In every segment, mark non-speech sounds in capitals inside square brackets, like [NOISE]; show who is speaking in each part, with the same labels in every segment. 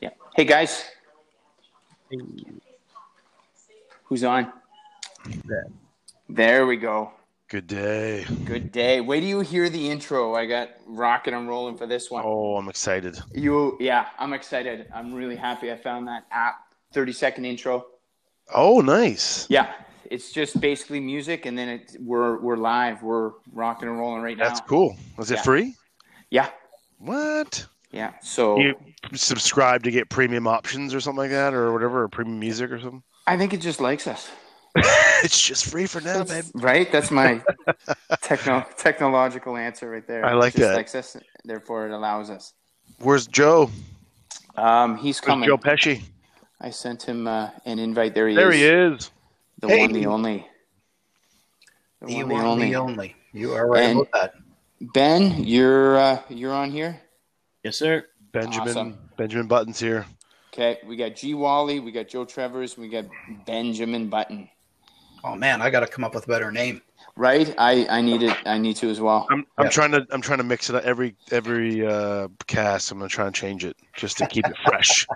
Speaker 1: Yeah. Hey guys. Who's on? There we go.
Speaker 2: Good day.
Speaker 1: Good day. Wait do you hear the intro. I got rocking and rolling for this one.
Speaker 2: Oh, I'm excited.
Speaker 1: You, yeah, I'm excited. I'm really happy. I found that app. 30 second intro.
Speaker 2: Oh, nice.
Speaker 1: Yeah, it's just basically music, and then it, we're we're live. We're rocking and rolling right now.
Speaker 2: That's cool. Was it
Speaker 1: Yeah.
Speaker 2: free?
Speaker 1: Yeah,
Speaker 2: What?
Speaker 1: Yeah. So
Speaker 2: You subscribe to get premium options or something like that, or whatever, or premium music or something?
Speaker 1: I think it just likes us, [LAUGHS]
Speaker 2: it's just free for now, babe.
Speaker 1: right? That's my [LAUGHS] techno technological answer right there.
Speaker 2: I
Speaker 1: It
Speaker 2: like
Speaker 1: just
Speaker 2: that.
Speaker 1: Likes us, therefore it allows us.
Speaker 2: Where's Joe?
Speaker 1: Um, he's
Speaker 2: Where's
Speaker 1: coming.
Speaker 2: Joe Pesci?
Speaker 1: I sent him uh, an invite. There he
Speaker 2: There
Speaker 1: is.
Speaker 2: he is.
Speaker 1: The
Speaker 3: Hey.
Speaker 1: one, the only. The
Speaker 3: The
Speaker 1: one, the only.
Speaker 3: only. You are right
Speaker 1: And-
Speaker 3: about that.
Speaker 1: Ben, you're uh, you're on here.
Speaker 4: Yes, sir.
Speaker 2: Benjamin.
Speaker 1: Awesome.
Speaker 2: Benjamin Button's here.
Speaker 1: Okay, we got G Wally, we got Joe Travers, we got Benjamin Button.
Speaker 3: Oh man, I got to come up with a better name.
Speaker 1: Right? I I need it. I need to as well.
Speaker 2: I'm I'm
Speaker 3: Yeah.
Speaker 2: trying to I'm trying to mix it up every every uh, cast. I'm gonna try and change it just to keep it [LAUGHS] fresh.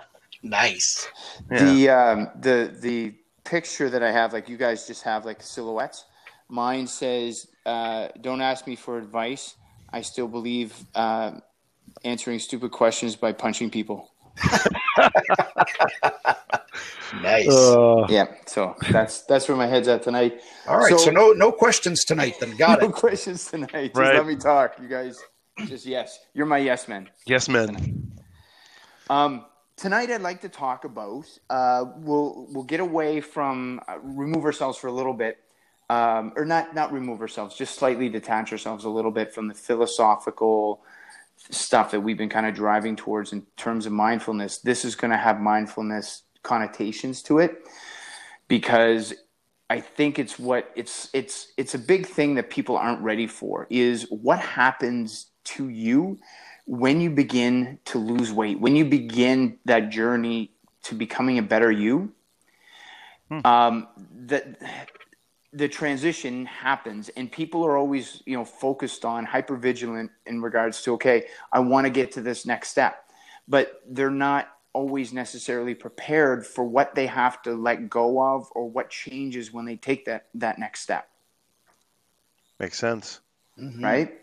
Speaker 3: Nice.
Speaker 2: Yeah.
Speaker 1: The um, the the picture that I have, like you guys just have like silhouettes. Mine says, uh, "Don't ask me for advice. I still believe uh, answering stupid questions by punching people."
Speaker 3: Nice.
Speaker 2: Uh,
Speaker 1: Yeah. So that's that's where my head's at tonight.
Speaker 3: All right,
Speaker 1: so-
Speaker 3: so, no no questions tonight then. Got
Speaker 1: no
Speaker 3: it.
Speaker 1: No questions tonight. Just
Speaker 2: Right.
Speaker 1: let me talk. You guys, just yes. You're my yes men.
Speaker 2: yes, men.
Speaker 1: Um, tonight, I'd like to talk about. Uh, we'll we'll get away from uh, remove ourselves for a little bit, um, or not not remove ourselves, just slightly detach ourselves a little bit from the philosophical stuff that we've been kind of driving towards in terms of mindfulness. This is going to have mindfulness connotations to it because I think it's what it's it's it's a big thing that people aren't ready for is what happens to you when you begin to lose weight, when you begin that journey to becoming a better you. Um, that the transition happens and people are always you know focused on hyper vigilant in regards to okay i want to get to this next step but they're not always necessarily prepared for what they have to let go of or what changes when they take that that next step
Speaker 2: Makes sense.
Speaker 3: Mhm.
Speaker 1: right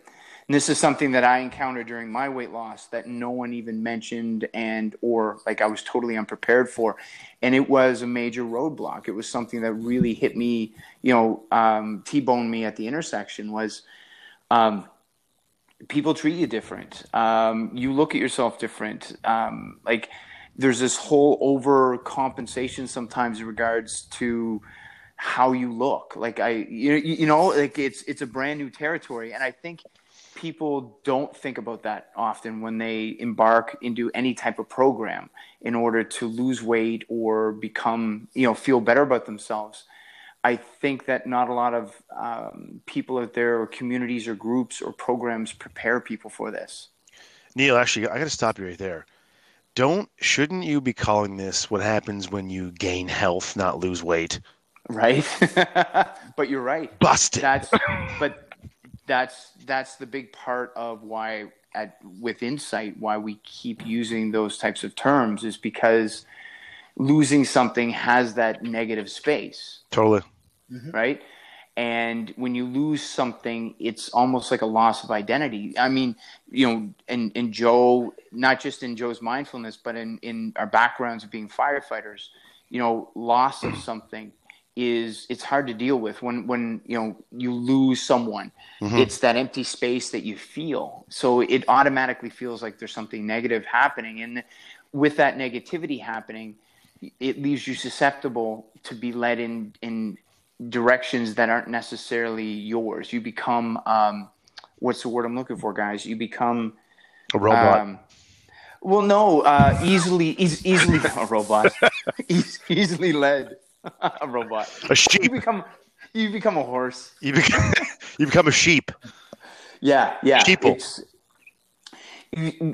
Speaker 1: and this is something that i encountered during my weight loss that no one even mentioned and or like i was totally unprepared for. And it was a major roadblock. It was something that really hit me you know um, t-boned me at the intersection was um, people treat you different. Um, you look at yourself different. Um, like there's this whole overcompensation sometimes in regards to how you look. Like i you, you know like it's it's a brand new territory. And i think people don't think about that often when they embark into any type of program in order to lose weight or become you know feel better about themselves i think that not a lot of um, people out there or communities or groups or programs prepare people for this
Speaker 2: Neil, actually, I got to stop you right there. Don't shouldn't you be calling this what happens when you gain health, not lose weight?
Speaker 1: right [LAUGHS] but you're right
Speaker 2: Busted.
Speaker 1: that's but that's that's the big part of why at with insight why we keep using those types of terms is because losing something has that negative space.
Speaker 2: Totally. Mm-hmm.
Speaker 1: right? And when you lose something it's almost like a loss of identity. I mean you know in, in joe not just in joe's mindfulness but in, in our backgrounds of being firefighters you know loss of something is it's hard to deal with when when you know you lose someone. It's that empty space that you feel. So it automatically feels like there's something negative happening. And with that negativity happening it leaves you susceptible to be led in in directions that aren't necessarily yours. You become um what's the word i'm looking for guys? You become
Speaker 2: A robot.
Speaker 1: um, well, no, uh, easily, eas- easily [LAUGHS] a robot, [LAUGHS] Eas- easily led [LAUGHS] a robot.
Speaker 2: a
Speaker 1: You
Speaker 2: sheep.
Speaker 1: become, you become a horse.
Speaker 2: You become, [LAUGHS] you become a sheep.
Speaker 1: Yeah, yeah.
Speaker 2: Sheeple.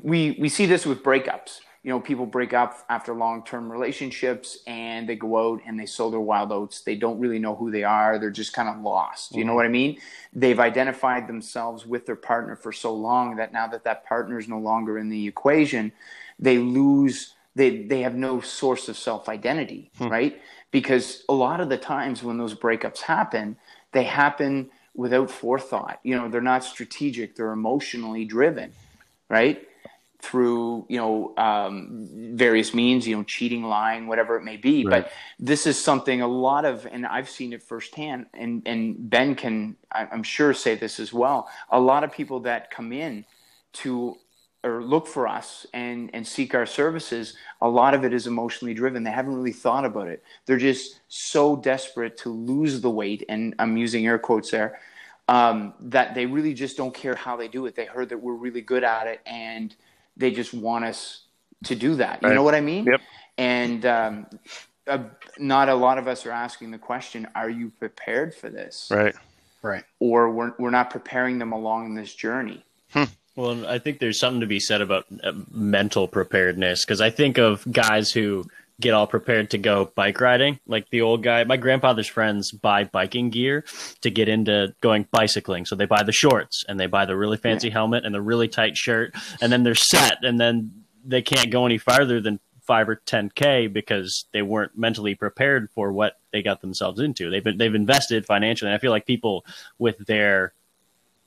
Speaker 1: We we see this with breakups. you know, people break up after long term relationships and they go out and they sow their wild oats. They don't really know who they are. They're just kind of lost. You know mm-hmm. what I mean? They've identified themselves with their partner for so long that now that that partner is no longer in the equation, they lose, they, they have no source of self identity, hmm. right? Because a lot of the times when those breakups happen, they happen without forethought. You know, they're not strategic, they're emotionally driven, right? through you know um, various means you know cheating lying whatever it may be
Speaker 2: Right.
Speaker 1: but this is something a lot of and i've seen it firsthand and and ben can i'm sure say this as well a lot of people that come in to or look for us and and seek our services a lot of it is emotionally driven they haven't really thought about it they're just so desperate to lose the weight and i'm using air quotes there um, that they really just don't care how they do it they heard that we're really good at it and they just want us to do that you
Speaker 2: Right.
Speaker 1: know what i mean
Speaker 2: Yep.
Speaker 1: and um, uh, not a lot of us are asking the question are you prepared for this
Speaker 2: Right.
Speaker 3: Right.
Speaker 1: or we're, we're not preparing them along this journey
Speaker 4: Well, I think there's something to be said about uh, mental preparedness because I think of guys who get all prepared to go bike riding, like the old guy. My grandfather's friends buy biking gear to get into going bicycling. So they buy the shorts and they buy the really fancy helmet and the really tight shirt, and then they're set, and then they can't go any farther than five or ten k because they weren't mentally prepared for what they got themselves into. They've been, they've invested financially, and I feel like people with their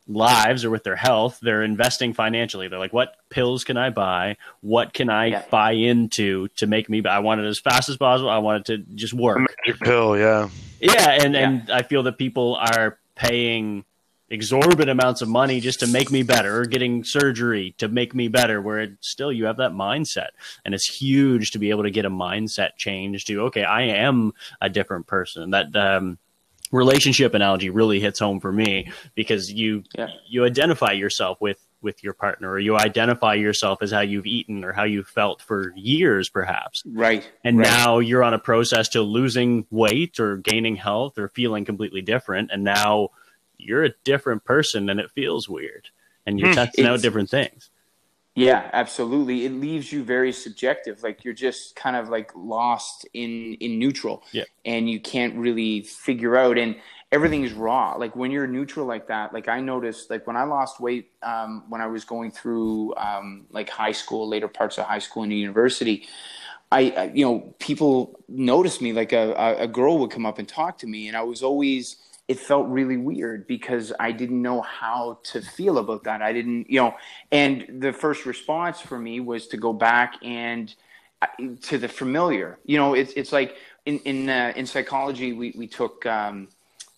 Speaker 4: lives or with their health, they're investing financially. They're like, what pills can I buy? What can I
Speaker 1: Yeah.
Speaker 4: buy into to make me? I want it as fast as possible. I want it to just work.
Speaker 2: Magic pill. Yeah.
Speaker 4: Yeah, and and I feel that people are paying exorbitant amounts of money just to make me better or getting surgery to make me better where it, still you have that mindset and it's huge to be able to get a mindset change to okay i am a different person that um, relationship analogy really hits home for me because you
Speaker 1: Yeah.
Speaker 4: you identify yourself with with your partner or you identify yourself as how you've eaten or how you've felt for years perhaps
Speaker 1: right
Speaker 4: and
Speaker 1: right.
Speaker 4: now you're on a process to losing weight or gaining health or feeling completely different and now you're a different person and it feels weird and you're
Speaker 2: Hmm.
Speaker 4: testing out different things
Speaker 1: Yeah, absolutely. It leaves you very subjective. Like you're just kind of like lost in in neutral.
Speaker 4: Yeah.
Speaker 1: And you can't really figure out and everything's raw. Like when you're neutral like that, like I noticed like when I lost weight um, when I was going through um, like high school, later parts of high school and university, I, I you know, people noticed me like a, a, a girl would come up and talk to me and I was always it felt really weird because I didn't know how to feel about that. I didn't, you know, and the first response for me was to go back and uh, to the familiar. You know, it's it's like in in uh, in psychology we we took. Um,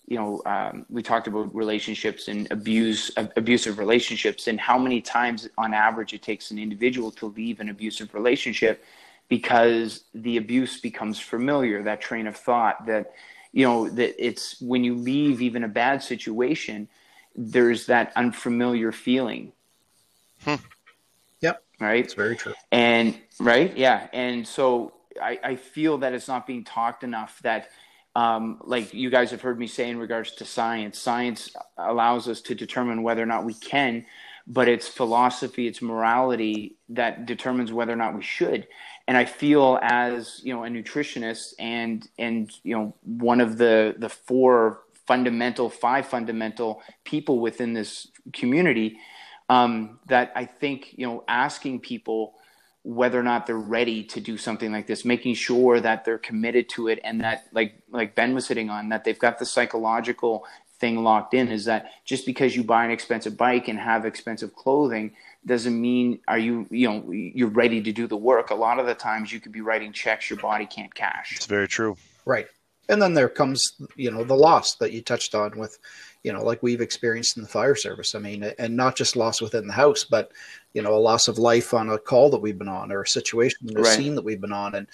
Speaker 1: you know, um, we talked about relationships and abuse, ab- abusive relationships, and how many times on average it takes an individual to leave an abusive relationship because the abuse becomes familiar. That train of thought that, you know, that it's when you leave even a bad situation, there's that unfamiliar feeling.
Speaker 3: Yep.
Speaker 1: Right
Speaker 3: It's very true.
Speaker 1: and right yeah and so I, I feel that it's not being talked enough that um, like you guys have heard me say in regards to science science allows us to determine whether or not we can but it's philosophy it's morality that determines whether or not we should and i feel as you know a nutritionist and and you know one of the the four fundamental five fundamental people within this community um, that I think you know asking people whether or not they're ready to do something like this, making sure that they're committed to it, and that like like Ben was hitting on that they've got the psychological thing locked in. Is that just because you buy an expensive bike and have expensive clothing doesn't mean are you you know you're ready to do the work. A lot of the times you could be writing checks your body can't cash.
Speaker 2: It's very true.
Speaker 3: Right. And then there comes, you know, the loss that you touched on with, you know, like we've experienced in the fire service. I mean, and not just loss within the house, but, you know, a loss of life on a call that we've been on or a situation in a
Speaker 1: Right.
Speaker 3: scene that we've been on. And,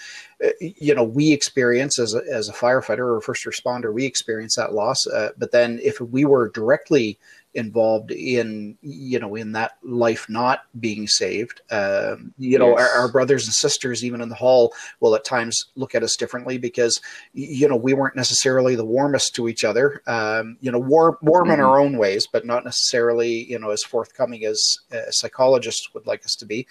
Speaker 3: uh, you know, we experience as a, as a firefighter or a first responder, we experience that loss. Uh, but then if we were directly involved in, you know, in that life not being saved, um, you know,
Speaker 1: Yes.
Speaker 3: our, our brothers and sisters, even in the hall, will at times look at us differently because you know we weren't necessarily the warmest to each other. Um, you know warm, warm in our own ways but not necessarily you know as forthcoming as uh, psychologists would like us to be.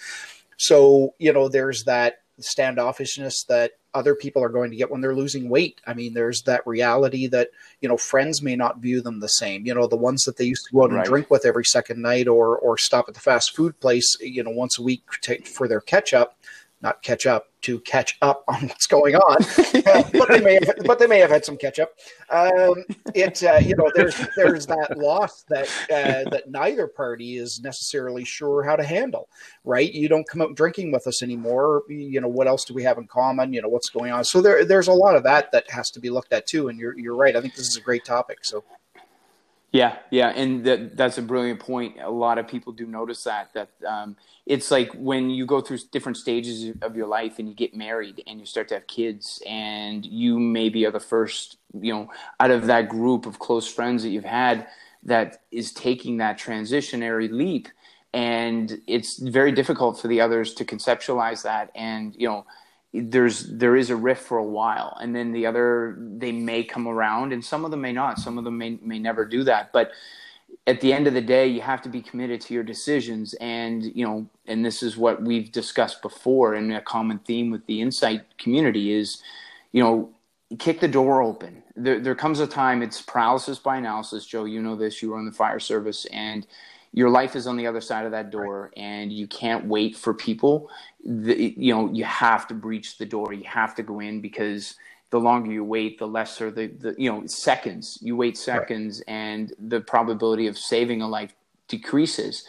Speaker 3: So you know there's that standoffishness that other people are going to get when they're losing weight. I mean, there's that reality that, you know, friends may not view them the same. You know, the ones that they used to go out right. and drink with every second night or or stop at the fast food place, you know, once a week for their catch up, not catch up, to catch up on [LAUGHS] what's going on, [LAUGHS] but they may have, but they may have had some catch up. Um, it uh, you know there's there's that loss that uh, that neither party is necessarily sure how to handle. Right? You don't come out drinking with us anymore. You know what else do we have in common? You know what's going on. So there there's a lot of that that has to be looked at too. And you're you're right. I think this is a great topic. So.
Speaker 1: Yeah, yeah, and that, that's a brilliant point. A lot of people do notice that that um, it's like when you go through different stages of your life and you get married and you start to have kids, and you maybe are the first, you know, out of that group of close friends that you've had that is taking that transitionary leap, and it's very difficult for the others to conceptualize that, and you know there's there is a rift for a while and then the other they may come around and some of them may not. Some of them may may never do that. But at the end of the day you have to be committed to your decisions. And you know and this is what we've discussed before and a common theme with the insight community is you know kick the door open. There, there comes a time it's paralysis by analysis. Joe you know this you were in the fire service and your life is on the other side of that door and you can't wait for people the, you know you have to breach the door. You have to go in because the longer you wait the lesser the, the you know seconds. You wait seconds right. and the probability of saving a life decreases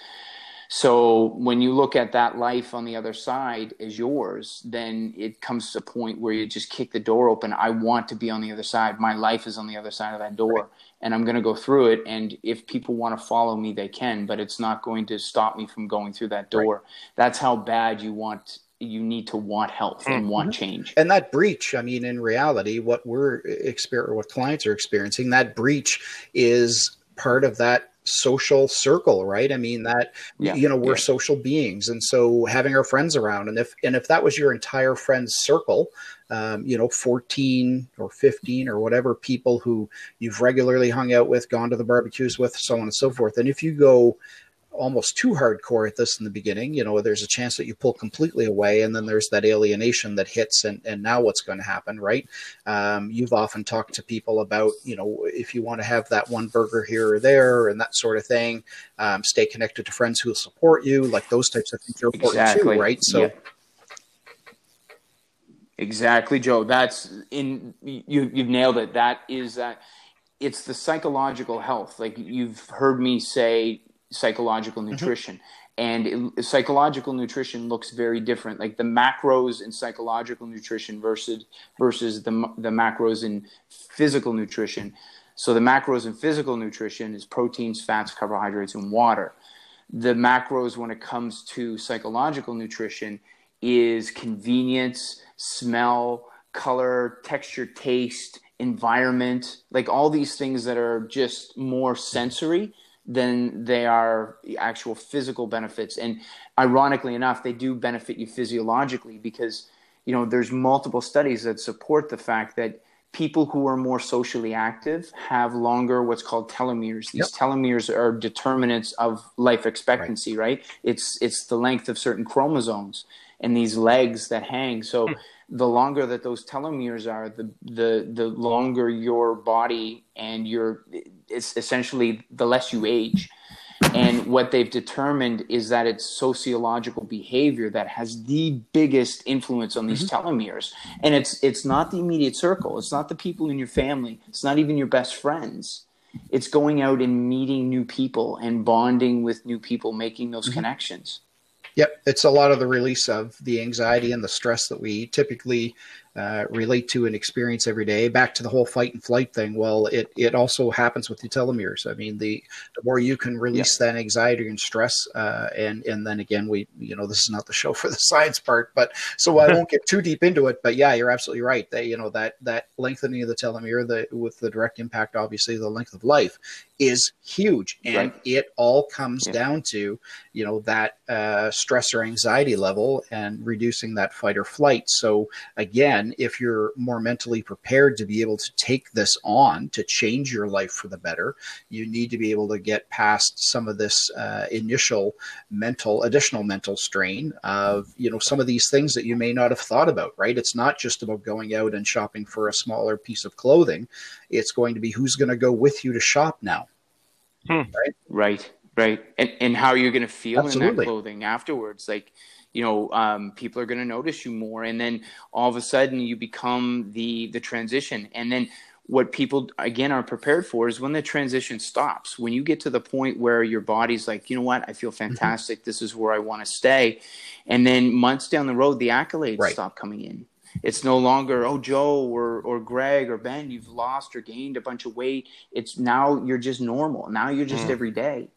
Speaker 1: so when you look at that life on the other side as yours, then it comes to a point where you just kick the door open. I want to be on the other side. My life is on the other side of that door. Right and I'm going to go through it. And if people want to follow me, they can, but it's not going to stop me from going through that door. Right. That's how bad you want you need to want health and mm-hmm. want change.
Speaker 3: And that breach, I mean, in reality, what we're experiencing, or what clients are experiencing, that breach is part of that social circle right i mean that yeah, you know we're yeah. social beings and so having our friends around and if and if that was your entire friends circle um, you know 14 or 15 or whatever people who you've regularly hung out with gone to the barbecues with so on and so forth and if you go almost too hardcore at this in the beginning, you know, there's a chance that you pull completely away, and then there's that alienation that hits, and and now what's going to happen, right? Um, you've often talked to people about, you know, if you want to have that one burger here or there, and that sort of thing. Um, stay connected to friends who will support you, like those types of things are important exactly. too, right? So. Yeah.
Speaker 1: Exactly, Joe. That's in you. You've nailed it. That is that. It's the psychological health. Like you've heard me say psychological mm-hmm. nutrition. Mm-hmm. And it, psychological nutrition looks very different. Like the macros in psychological nutrition versus versus the the macros in physical nutrition. So the macros in physical nutrition is proteins, fats, carbohydrates, and water. The macros when it comes to psychological nutrition is convenience, smell, color, texture, taste, environment, like all these things that are just more sensory than they are actual physical benefits. And ironically enough, they do benefit you physiologically because you know there's multiple studies that support the fact that people who are more socially active have longer what's called telomeres. These yep. telomeres are determinants of life expectancy, right. right? It's it's the length of certain chromosomes and these legs that hang. So hmm. The longer that those telomeres are, the the the longer your body and your it's essentially the less you age. And what they've determined is that it's sociological behavior that has the biggest influence on these mm-hmm. telomeres. And it's it's not the immediate circle. It's not the people in your family. It's not even your best friends. It's going out and meeting new people and bonding with new people, making those mm-hmm. connections.
Speaker 3: Yep, it's a lot of the release of the anxiety and the stress that we typically uh, relate to and experience every day. Back to the whole fight and flight thing. Well, it it also happens with the telomeres. I mean, the the more you can release yeah. that anxiety and stress, uh, and and then again, we you know this is not the show for the [LAUGHS] science part, but so I won't get too deep into it. But yeah, you're absolutely right. That you know that that lengthening of the telomere, the with the direct impact, obviously, the length of life is huge, and right. it all comes yeah. down to you know that uh, stress or anxiety level and reducing that fight or flight. So again if you're more mentally prepared to be able to take this on to change your life for the better, you need to be able to get past some of this uh, initial mental, additional mental strain of, you know, some of these things that you may not have thought about, right? It's not just about going out and shopping for a smaller piece of clothing. It's going to be who's going to go with you to shop now.
Speaker 1: Hmm. Right. Right. Right. And, and how you're going to feel
Speaker 3: Absolutely.
Speaker 1: in that clothing afterwards. Like, you know um, people are going to notice you more and then all of a sudden you become the the transition and then what people again are prepared for is when the transition stops when you get to the point where your body's like you know what i feel mm-hmm. fantastic mm-hmm. this is where i want to stay and then months down the road the accolades right. stop coming in it's no longer oh joe or, or greg or ben you've lost or gained a bunch of weight it's now you're just normal now you're just mm. every day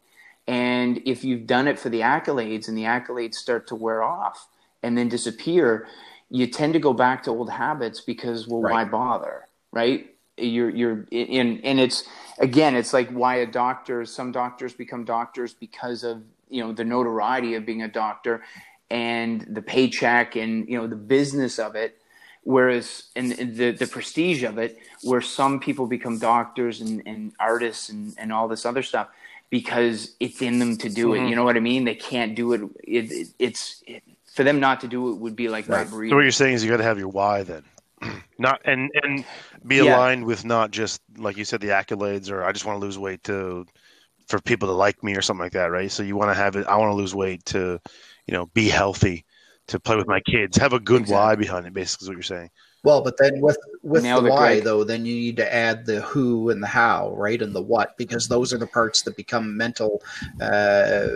Speaker 1: and if you've done it for the accolades and the accolades start to wear off and then disappear, you tend to go back to old habits because, well, right. why bother? Right? You're, you're in, and it's, again, it's like why a doctor, some doctors become doctors because of, you know, the notoriety of being a doctor and the paycheck and, you know, the business of it whereas and the the prestige of it where some people become doctors and, and artists and, and all this other stuff because it's in them to do mm-hmm. it. You know what I mean? They can't do it. it, it it's it, for them not to do it would be like right.
Speaker 2: So what you're saying is you got to have your why then, [CLEARS THROAT] not and and be aligned yeah. with not just like you said the accolades or I just want to lose weight to for people to like me or something like that, right? So you want to have it. I want to lose weight to, you know, be healthy, to play with my kids, have a good exactly. why behind it. Basically, is what you're saying.
Speaker 3: Well, but then with with the why though, then you need to add the who and the how, right, and the what, because those are the parts that become mental, uh,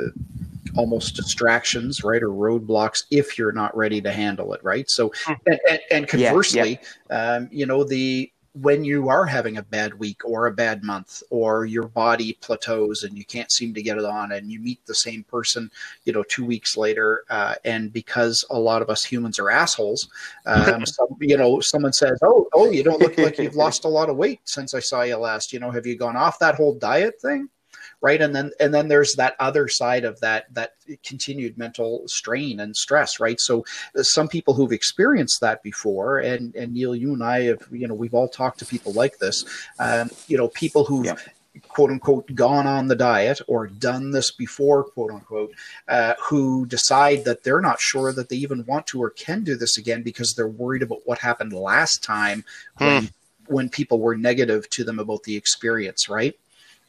Speaker 3: almost distractions, right, or roadblocks if you're not ready to handle it, right. So, hmm. and, and, and conversely, yeah, yeah. Um, you know, the when you are having a bad week or a bad month or your body plateaus and you can't seem to get it on and you meet the same person you know two weeks later uh, and because a lot of us humans are assholes um, [LAUGHS] some, you know someone says oh oh you don't look like you've [LAUGHS] lost a lot of weight since i saw you last. You know have you gone off that whole diet thing right? And then and then there's that other side of that that continued mental strain and stress right? So uh, some people who've experienced that before and and neil you and i have you know we've all talked to people like this um, you know people who've yeah. quote unquote gone on the diet or done this before quote unquote uh, who decide that they're not sure that they even want to or can do this again because they're worried about what happened last time hmm. when when people were negative to them about the experience right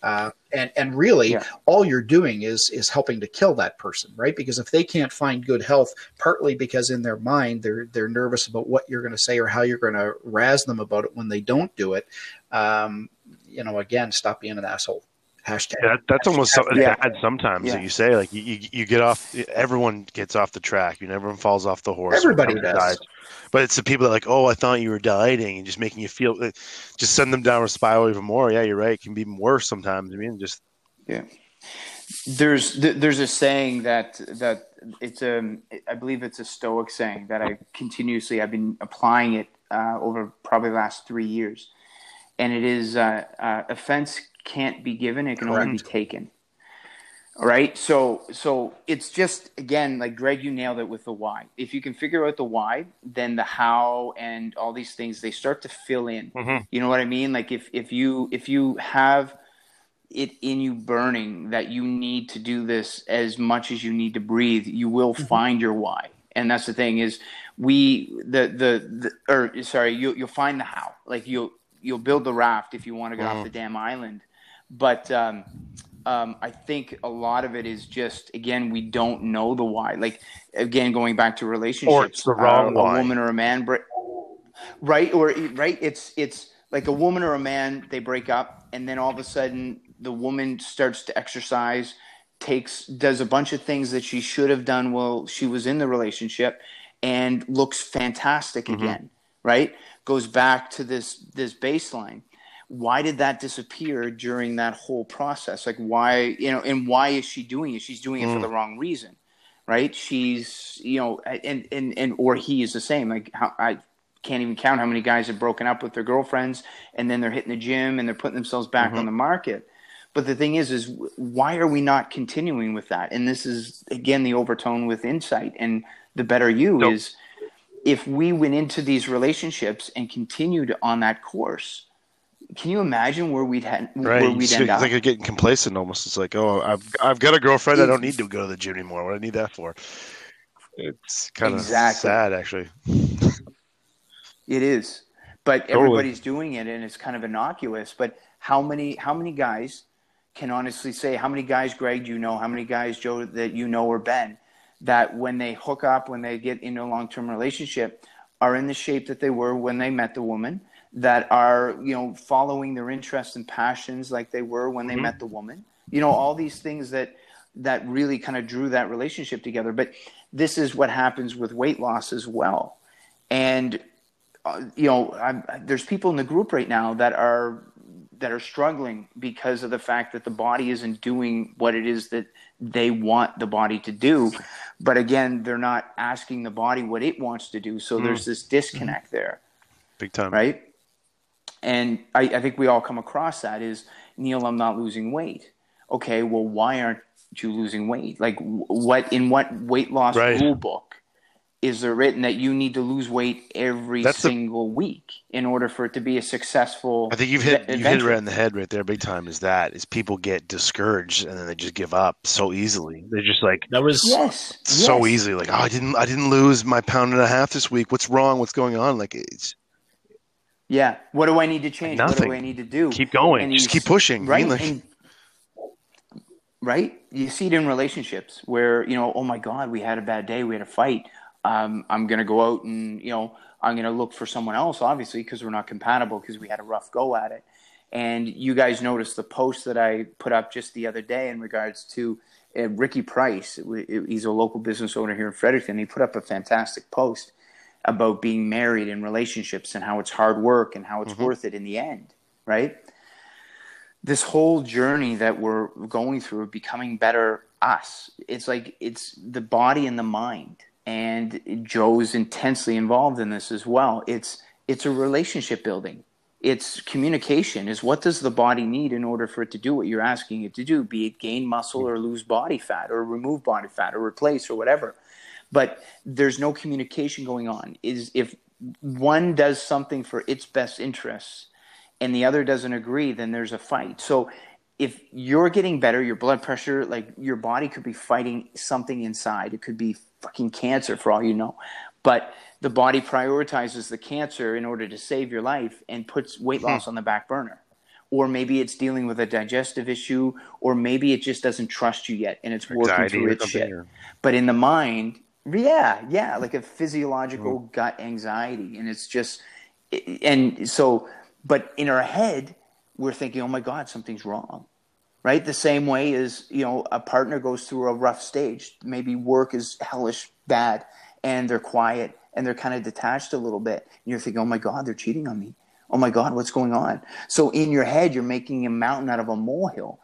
Speaker 3: uh, and and really, yeah. all you're doing is is helping to kill that person, right? Because if they can't find good health, partly because in their mind they're they're nervous about what you're going to say or how you're going to razz them about it when they don't do it. Um, you know, again, stop being an asshole. Hashtag.
Speaker 2: That's almost yeah. bad sometimes yeah. that you say like you, you, you get off. Everyone gets off the track. You know, everyone falls off the horse.
Speaker 3: Everybody does. Dies.
Speaker 2: But it's the people that like, oh, I thought you were dieting and just making you feel, just send them down a spiral even more. Yeah, you're right. It can be even worse sometimes. I mean, just
Speaker 1: yeah. There's there's a saying that that it's a I believe it's a Stoic saying that I continuously I've been applying it uh, over probably the last three years, and it is uh, uh, offense can't be given; it can Correct. only be taken. All right. So so it's just again like Greg, you nailed it with the why. If you can figure out the why, then the how and all these things they start to fill in. Mm-hmm. You know what I mean? Like if if you if you have it in you burning that you need to do this as much as you need to breathe, you will mm-hmm. find your why. And that's the thing is we the the, the or sorry, you you'll find the how. Like you'll you'll build the raft if you want to get mm-hmm. off the damn island. But um um, I think a lot of it is just again we don't know the why. Like again, going back to relationships,
Speaker 2: or it's the wrong
Speaker 1: uh. A woman or a man, break right? Or right? It's it's like a woman or a man they break up, and then all of a sudden the woman starts to exercise, takes does a bunch of things that she should have done while she was in the relationship, and looks fantastic mm-hmm. again. Right? Goes back to this this baseline why did that disappear during that whole process? Like why, you know, and why is she doing it? She's doing it mm. for the wrong reason, right? She's, you know, and and and or he is the same. Like how I can't even count how many guys have broken up with their girlfriends and then they're hitting the gym and they're putting themselves back mm-hmm. on the market. But the thing is, is why are we not continuing with that? And this is again the overtone with insight and the better you nope. is if we went into these relationships and continued on that course, can you imagine where we'd had
Speaker 2: right.
Speaker 1: where we'd
Speaker 2: you
Speaker 1: end up?
Speaker 2: you're getting complacent almost. It's like, oh, I've I've got a girlfriend. I don't need to go to the gym anymore. What do I need that for? It's kind of
Speaker 1: Exactly.
Speaker 2: sad, actually.
Speaker 1: It is, but
Speaker 2: Totally.
Speaker 1: everybody's doing it, and it's kind of innocuous. But how many how many guys can honestly say how many guys, Greg, do you know? How many guys, Joe, that you know or Ben, that when they hook up, when they get into a long term relationship, are in the shape that they were when they met the woman, that are you know following their interests and passions like they were when they
Speaker 2: Mhm.
Speaker 1: met the woman. You know all these things that that really kind of drew that relationship together. But this is what happens with weight loss as well, and uh, you know, I'm, there's people in the group right now that are that are struggling because of the fact that the body isn't doing what it is that they want the body to do. But again, they're not asking the body what it wants to do. So hmm. there's this disconnect there,
Speaker 2: Big time.
Speaker 1: right? And I, I think we all come across that is Neil, I'm not losing weight. Okay, well, why aren't you losing weight? Like, what in what weight loss
Speaker 2: Right.
Speaker 1: rule book is there written that you need to lose weight every
Speaker 2: That's the-
Speaker 1: single week in order for it to be a successful?
Speaker 2: I think you've hit
Speaker 1: ve-
Speaker 2: you've hit it right in the head right there, big time. Is that is people get discouraged and then they just give up so easily. They're just like
Speaker 4: That was
Speaker 1: Yes,
Speaker 2: so
Speaker 1: yes.
Speaker 2: easily, like oh, I didn't I didn't lose my pound and a half this week. What's wrong? What's going on? Like it's
Speaker 1: Yeah. What do I need to change? What
Speaker 2: Nothing.
Speaker 1: do I need to do?
Speaker 2: keep going,
Speaker 1: And
Speaker 2: just keep pushing.
Speaker 1: right?
Speaker 2: Like,
Speaker 1: And- right? You see it in relationships where, you know, oh my God, we had a bad day, we had a fight. Um, I'm going to go out and, you know, I'm going to look for someone else, obviously, because we're not compatible because we had a rough go at it. And you guys noticed the post that I put up just the other day in regards to uh, Ricky Price. It- He's a local business owner here in Fredericton. He put up a fantastic post about being married and relationships and how it's hard work and how it's
Speaker 2: Mhm.
Speaker 1: worth it in the end, right? This whole journey that we're going through of becoming better us, it's like it's the body and the mind. And Joe's intensely involved in this as well. It's it's a relationship building. It's communication. Is what does the body need in order for it to do what you're asking it to do? Be it gain muscle or lose body fat or remove body fat or replace or whatever but there's no communication going on is if one does something for its best interests and the other doesn't agree then there's a fight so if you're getting better your blood pressure like your body could be fighting something inside. It could be fucking cancer for all you know. But the body prioritizes the cancer in order to save your life and puts weight loss on the back burner. Or maybe it's dealing with a digestive issue or maybe it just doesn't trust you yet and it's working
Speaker 2: anxiety
Speaker 1: through its shit.
Speaker 2: or-
Speaker 1: but in the mind yeah yeah like a physiological
Speaker 2: Mm.
Speaker 1: gut anxiety. And it's just and so but in our head we're thinking oh my god something's wrong. Right? The same way as you know a partner goes through a rough stage. Maybe work is hellish bad and they're quiet and they're kind of detached a little bit and you're thinking oh my god they're cheating on me. Oh my god what's going on? So in your head you're making a mountain out of a molehill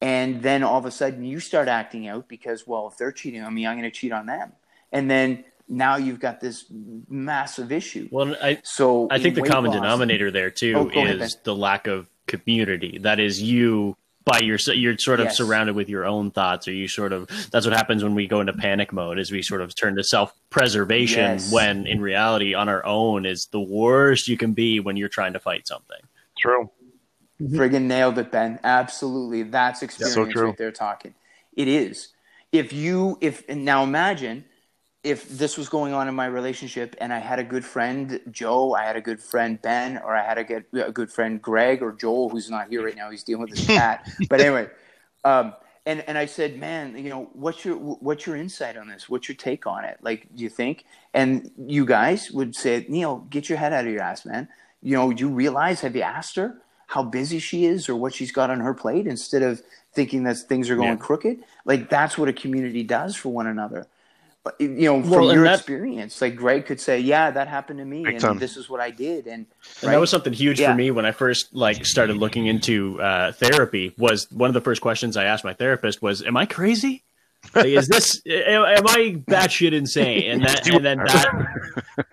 Speaker 1: and then all of a sudden you start acting out because well if they're cheating on me i'm going to cheat on them. And then now you've got this massive issue.
Speaker 4: Well. I
Speaker 1: so
Speaker 4: I think the common
Speaker 1: loss-
Speaker 4: denominator there too
Speaker 1: Oh, go ahead,
Speaker 4: is the lack of community. That is you by yourself. You're sort of
Speaker 1: Yes.
Speaker 4: surrounded with your own thoughts, or you sort of. That's what happens when we go into panic mode. Is we sort of turn to self preservation
Speaker 1: Yes.
Speaker 4: when in reality, on our own, is the worst you can be when you're trying to fight something.
Speaker 2: True. Mm-hmm.
Speaker 1: friggin' nailed it ben absolutely that's experience
Speaker 2: So true.
Speaker 1: right there talking it is if you if and now imagine if this was going on in my relationship and i had a good friend joe i had a good friend ben or i had a good, a good friend greg or joel who's not here right now he's dealing with his [LAUGHS] cat but anyway um, and and I said, man, you know, what's your what's your insight on this? What's your take on it? Like, do you think? And you guys would say, Neil, get your head out of your ass, man. You know, do you realize? Have you asked her how busy she is or what she's got on her plate instead of thinking that things are going
Speaker 4: Yeah.
Speaker 1: crooked? Like that's what a community does for one another. But, you know, from
Speaker 4: Well, and
Speaker 1: your
Speaker 4: that-
Speaker 1: experience, like Greg could say, yeah, that happened to me, and
Speaker 2: time.
Speaker 1: this is what I did, and,
Speaker 4: And
Speaker 1: right?
Speaker 4: that was something huge
Speaker 1: Yeah.
Speaker 4: for me when I first like started looking into uh, therapy. Was one of the first questions I asked my therapist was, "Am I crazy? Like, is this? [LAUGHS] am, am I batshit insane?" And that, and then that, [LAUGHS]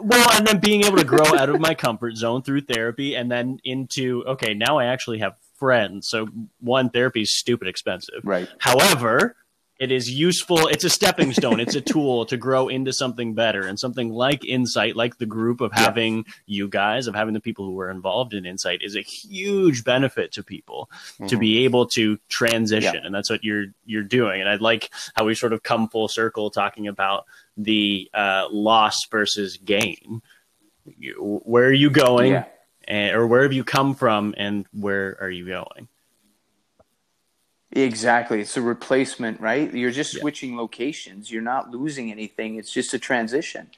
Speaker 4: well, and then being able to grow out of my comfort zone through therapy, and then into okay, now I actually have friends. So one, therapy is stupid expensive.
Speaker 1: right,
Speaker 4: However, it is useful. It's a stepping stone. it's a tool to grow into something better and something like Insight, like the group of having yeah. you guys, of having the people who were involved in Insight, is a huge benefit to people mm-hmm. to be able to transition, yeah. and that's what you're you're doing. And I like how we sort of come full circle talking about the uh, loss versus gain. You, where are you going, yeah. and, or where have you come from, and where are you going?
Speaker 1: Exactly. It's a replacement, right? You're just yeah. switching locations. You're not losing anything. It's just a transition.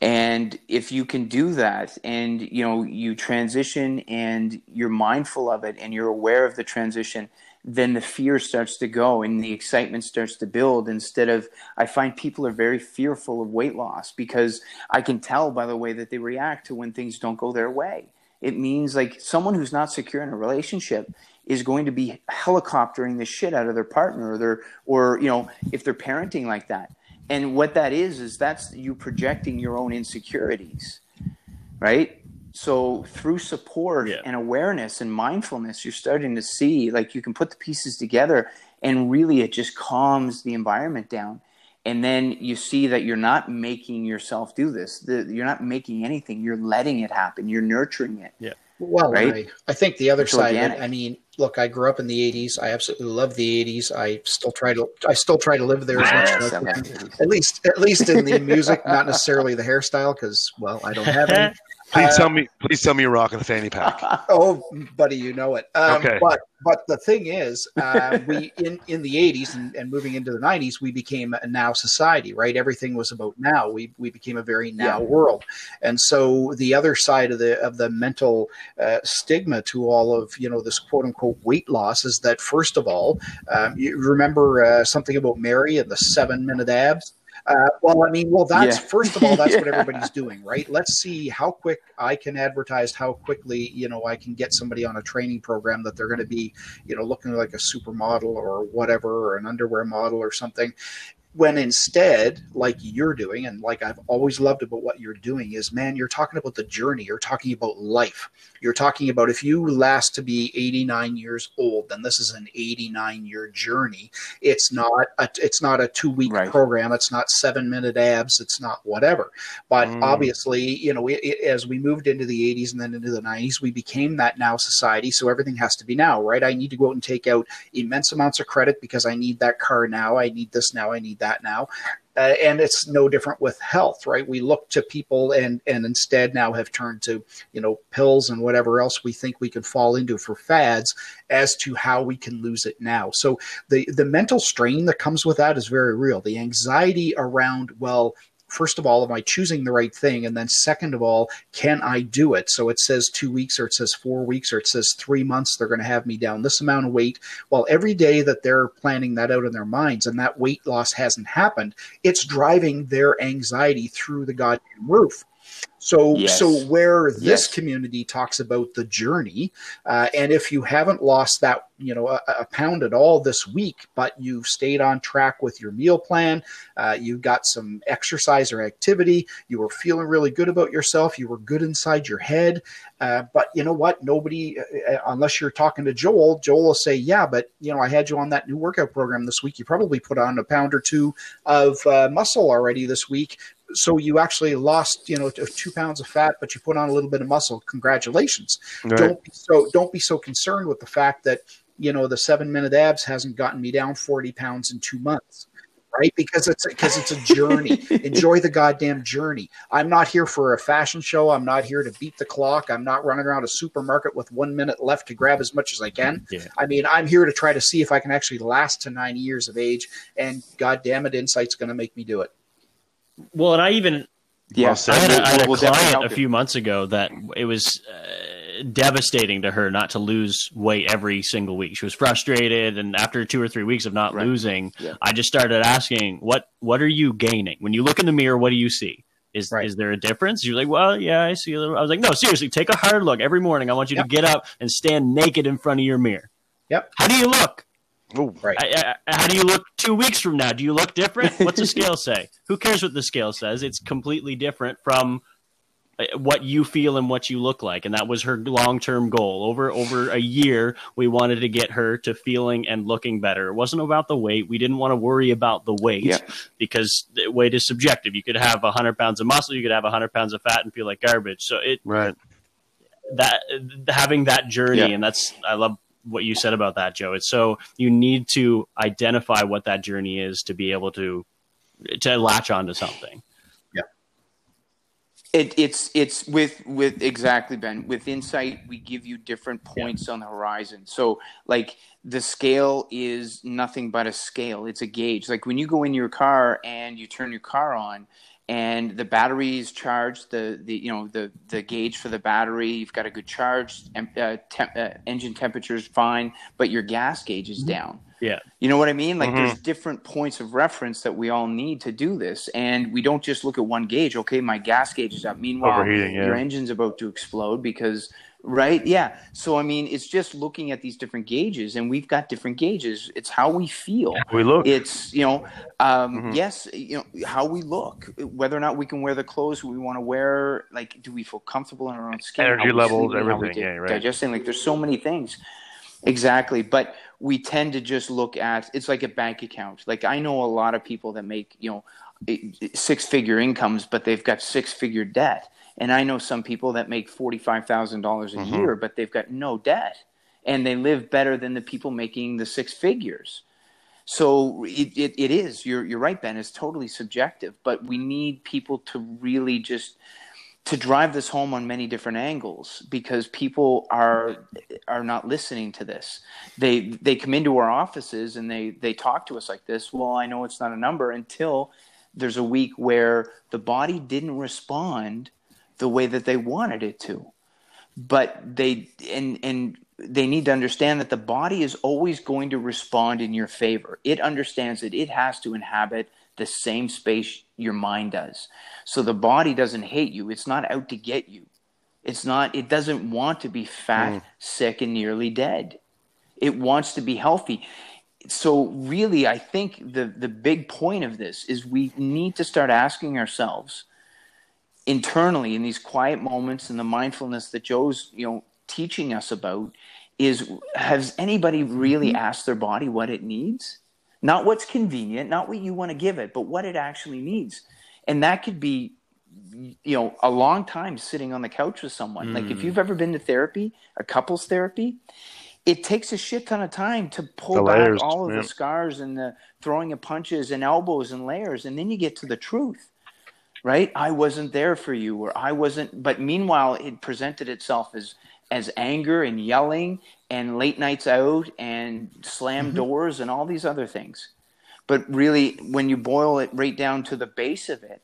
Speaker 1: And if you can do that and you know you transition and you're mindful of it and you're aware of the transition, then the fear starts to go and the excitement starts to build instead of I find people are very fearful of weight loss because I can tell by the way that they react to when things don't go their way. It means like someone who's not secure in a relationship is going to be helicoptering the shit out of their partner or their or you know if they're parenting like that. And what that is is that's you projecting your own insecurities right? So through support yeah. and awareness and mindfulness you're starting to see like you can put the pieces together and really it just calms the environment down. And then you see that you're not making yourself do this. The, you're not making anything. You're letting it happen. You're nurturing it.
Speaker 4: Yeah.
Speaker 3: Well, right? I, I think the other it's side organic. of it, I mean, look, I grew up in the 80s. I absolutely love the 80s. I still try to I still try to live there as much as I can. At least at least in the music, not necessarily the hairstyle cuz well, I don't have any. [LAUGHS]
Speaker 2: Please uh, tell me. Please tell me you're rocking a fanny pack. [LAUGHS]
Speaker 3: oh, buddy, you know it. Um, okay. But but the thing is, uh, we in in the '80s and, and, moving into the '90s, we became a now society, right? Everything was about now. We we became a very now yeah. world, and so the other side of the of the mental uh, stigma to all of you know this quote unquote weight loss is that first of all, um, you remember uh, something about Mary and the seven minute abs. Uh, well, I mean, well, that's yeah. first of all, that's [LAUGHS] yeah. what everybody's doing, right? Let's see how quick I can advertise, how quickly you know I can get somebody on a training program that they're going to be, you know, looking like a supermodel or whatever, or an underwear model or something, when instead like you're doing and like i've always loved about what you're doing is man you're talking about the journey. You're talking about life. You're talking about if you last to be 89 years old then this is an 89 year journey. It's not a, it's not a two week right. program. It's not seven minute abs. It's not whatever. But mm. obviously you know it, it, as we moved into the 80s and then into the 90s we became that now society. So everything has to be now right? I need to go out and take out immense amounts of credit because i need that car now. I need this now. I need that that now. Uh, and it's no different with health, right? We look to people and and instead now have turned to you know pills and whatever else we think we can fall into for fads as to how we can lose it now. So the the mental strain that comes with that is very real. The anxiety around well, first of all, am I choosing the right thing? And then second of all, can I do it? So it says two weeks or it says four weeks or it says three months, they're going to have me down this amount of weight. Well, every day that they're planning that out in their minds and that weight loss hasn't happened, it's driving their anxiety through the goddamn roof. So, yes. so where this yes. community talks about the journey, uh, and if you haven't lost that, you know, a, a, pound at all this week, but you've stayed on track with your meal plan, uh, you got some exercise or activity, you were feeling really good about yourself, you were good inside your head, uh, but you know what? Nobody, uh, uh, unless you're talking to Joel, Joel will say, "Yeah, but you know, I had you on that new workout program this week. You probably put on a pound or two of uh, muscle already this week. So you actually lost you know two pounds of fat but you put on a little bit of muscle. Congratulations. Right. don't be so don't be so concerned with the fact that you know the seven minute abs hasn't gotten me down 40 pounds in two months right? Because it's because it's a journey. [LAUGHS] Enjoy the goddamn journey. I'm not here for a fashion show. I'm not here to beat the clock. I'm not running around a supermarket with one minute left to grab as much as i can. Yeah. i mean i'm here to try to see if i can actually last to 90 years of age and goddamn it insight's going to make me do it.
Speaker 4: Well, and I even yeah, I had a, I had a client a few months ago that it was uh, devastating to her not to lose weight every single week. She was frustrated, and after two or three weeks of not right. losing, yeah. I just started asking, "What what are you gaining when you look in the mirror? What do you see?" Is, right. is there a difference? You're like, well, yeah, I see a little. I was like, no, seriously, take a hard look every morning. I want you yep. to get up and stand naked in front of your mirror.
Speaker 3: Yep.
Speaker 4: How do you look?
Speaker 3: Oh, right.
Speaker 4: I, I, how do you look two weeks from now? Do you look different? What's the scale [LAUGHS] say? Who cares what the scale says? It's completely different from Uh, what you feel and what you look like. And that was her long-term goal. Over over a year we wanted to get her to feeling and looking better. It wasn't about the weight. We didn't want to worry about the weight
Speaker 1: Yeah.
Speaker 4: because the weight is subjective. You could have 100 pounds of muscle. You could have 100 pounds of fat and feel like garbage. So it
Speaker 2: Right.
Speaker 4: that having that journey
Speaker 1: Yeah.
Speaker 4: and that's i love what you said about that joe. It's so you need to identify what that journey is to be able to to latch onto something
Speaker 1: It, it's it's with with exactly Ben with insight we give you different points on the horizon. So like the scale is nothing but a scale. It's a gauge. Like when you go in your car and you turn your car on and the battery is charged, the the you know the the gauge for the battery, you've got a good charge, uh, temp, uh, engine temperature is fine, but your gas gauge is down.
Speaker 4: Yeah
Speaker 1: You know what I mean? Like
Speaker 2: Mhm.
Speaker 1: there's different points of reference that we all need to do this. And we don't just look at one gauge. Okay, my gas gauge is up. Meanwhile,
Speaker 2: yeah.
Speaker 1: your engine's about to explode because right? Yeah. So I mean, it's just looking at these different gauges and we've got different gauges. It's how we feel.
Speaker 2: We look.
Speaker 1: It's, you know, um,
Speaker 2: Mhm.
Speaker 1: yes, you know, how we look, whether or not we can wear the clothes we want to wear, like do we feel comfortable in our own skin?
Speaker 2: Energy levels,
Speaker 1: sleeping,
Speaker 2: everything, yeah, right.
Speaker 1: Digesting, like there's so many things. Exactly. But we tend to just look at it's like a bank account. Like I know a lot of people that make, you know, six figure incomes, but they've got six figure debt. And I know some people that make $45,000 a
Speaker 2: Mhm.
Speaker 1: year, but they've got no debt and they live better than the people making the six figures. So it, it, it is, you're, you're right, Ben, it's totally subjective, but we need people to really just to drive this home on many different angles because people are are not listening to this. They they come into our offices and they they talk to us like this. Well, I know it's not a number until there's a week where the body didn't respond the way that they wanted it to. But they and and they need to understand that the body is always going to respond in your favor. It understands that it has to inhabit the same space your mind does. So the body doesn't hate you. It's not out to get you. It's not, it doesn't want to be fat, hmm. sick, and nearly dead. It wants to be healthy. So really, I think the, the big point of this is we need to start asking ourselves internally in these quiet moments and the mindfulness that Joe's, you know, teaching us about is has anybody really mm-hmm. asked their body what it needs? Not what's convenient, not what you want to give it, but what it actually needs. And that could be you know a long time sitting on the couch with someone. Like if mm. you've ever been to therapy, a couples therapy, it takes a shit ton of time to pull back all of
Speaker 2: yeah.
Speaker 1: the scars and the throwing of punches and elbows and layers and then you get to the truth right i wasn't there for you or i wasn't but meanwhile it presented itself as as anger and yelling and late nights out and slam
Speaker 2: Mm-hmm.
Speaker 1: doors and all these other things but really when you boil it right down to the base of it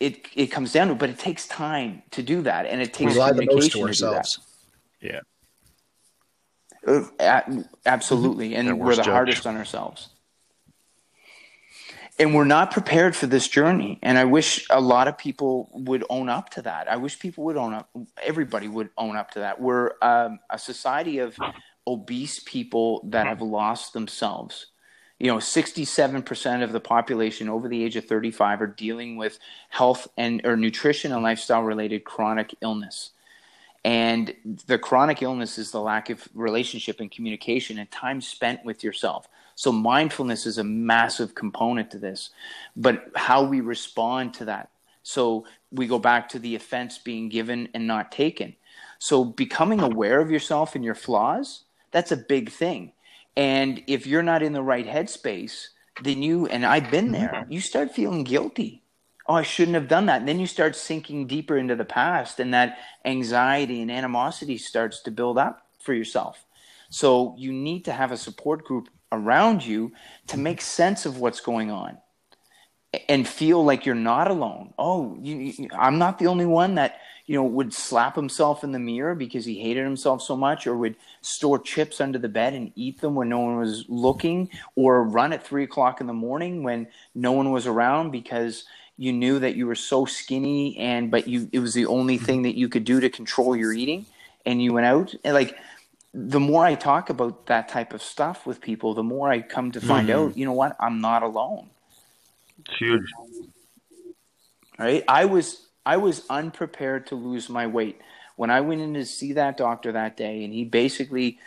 Speaker 1: it it comes down to but it takes time to do that and it
Speaker 3: We
Speaker 1: takes
Speaker 3: lie the most
Speaker 1: communication
Speaker 3: to
Speaker 1: to do that.
Speaker 3: ourselves.
Speaker 4: yeah
Speaker 1: Uh, absolutely, and
Speaker 2: Yeah,
Speaker 1: we're the
Speaker 2: judge.
Speaker 1: hardest on ourselves. And we're not prepared for this journey. And I wish a lot of people would own up to that. I wish people would own up. Everybody would own up to that. We're um, a society of obese people that have lost themselves. You know, 67% of the population over the age of 35 are dealing with health and or nutrition and lifestyle related chronic illness. And the chronic illness is the lack of relationship and communication and time spent with yourself. So mindfulness is a massive component to this, but how we respond to that. So we go back to the offense being given and not taken. So becoming aware of yourself and your flaws, that's a big thing. And if you're not in the right headspace, then you and I've been there, mm-hmm. you start feeling guilty oh, I shouldn't have done that. And then you start sinking deeper into the past, and that anxiety and animosity starts to build up for yourself. So you need to have a support group around you to make sense of what's going on and feel like you're not alone. Oh, you, you, I'm not the only one that you know would slap himself in the mirror because he hated himself so much, or would store chips under the bed and eat them when no one was looking, or run at three o'clock in the morning when no one was around because you knew that you were so skinny and but you it was the only thing that you could do to control your eating, and you went out and like the more I talk about that type of stuff with people, the more I come to find
Speaker 2: Mhm.
Speaker 1: out, you know what, I'm not alone
Speaker 2: It's huge.
Speaker 1: right? I was I was unprepared to lose my weight. When I went in to see that doctor that day, and he basically,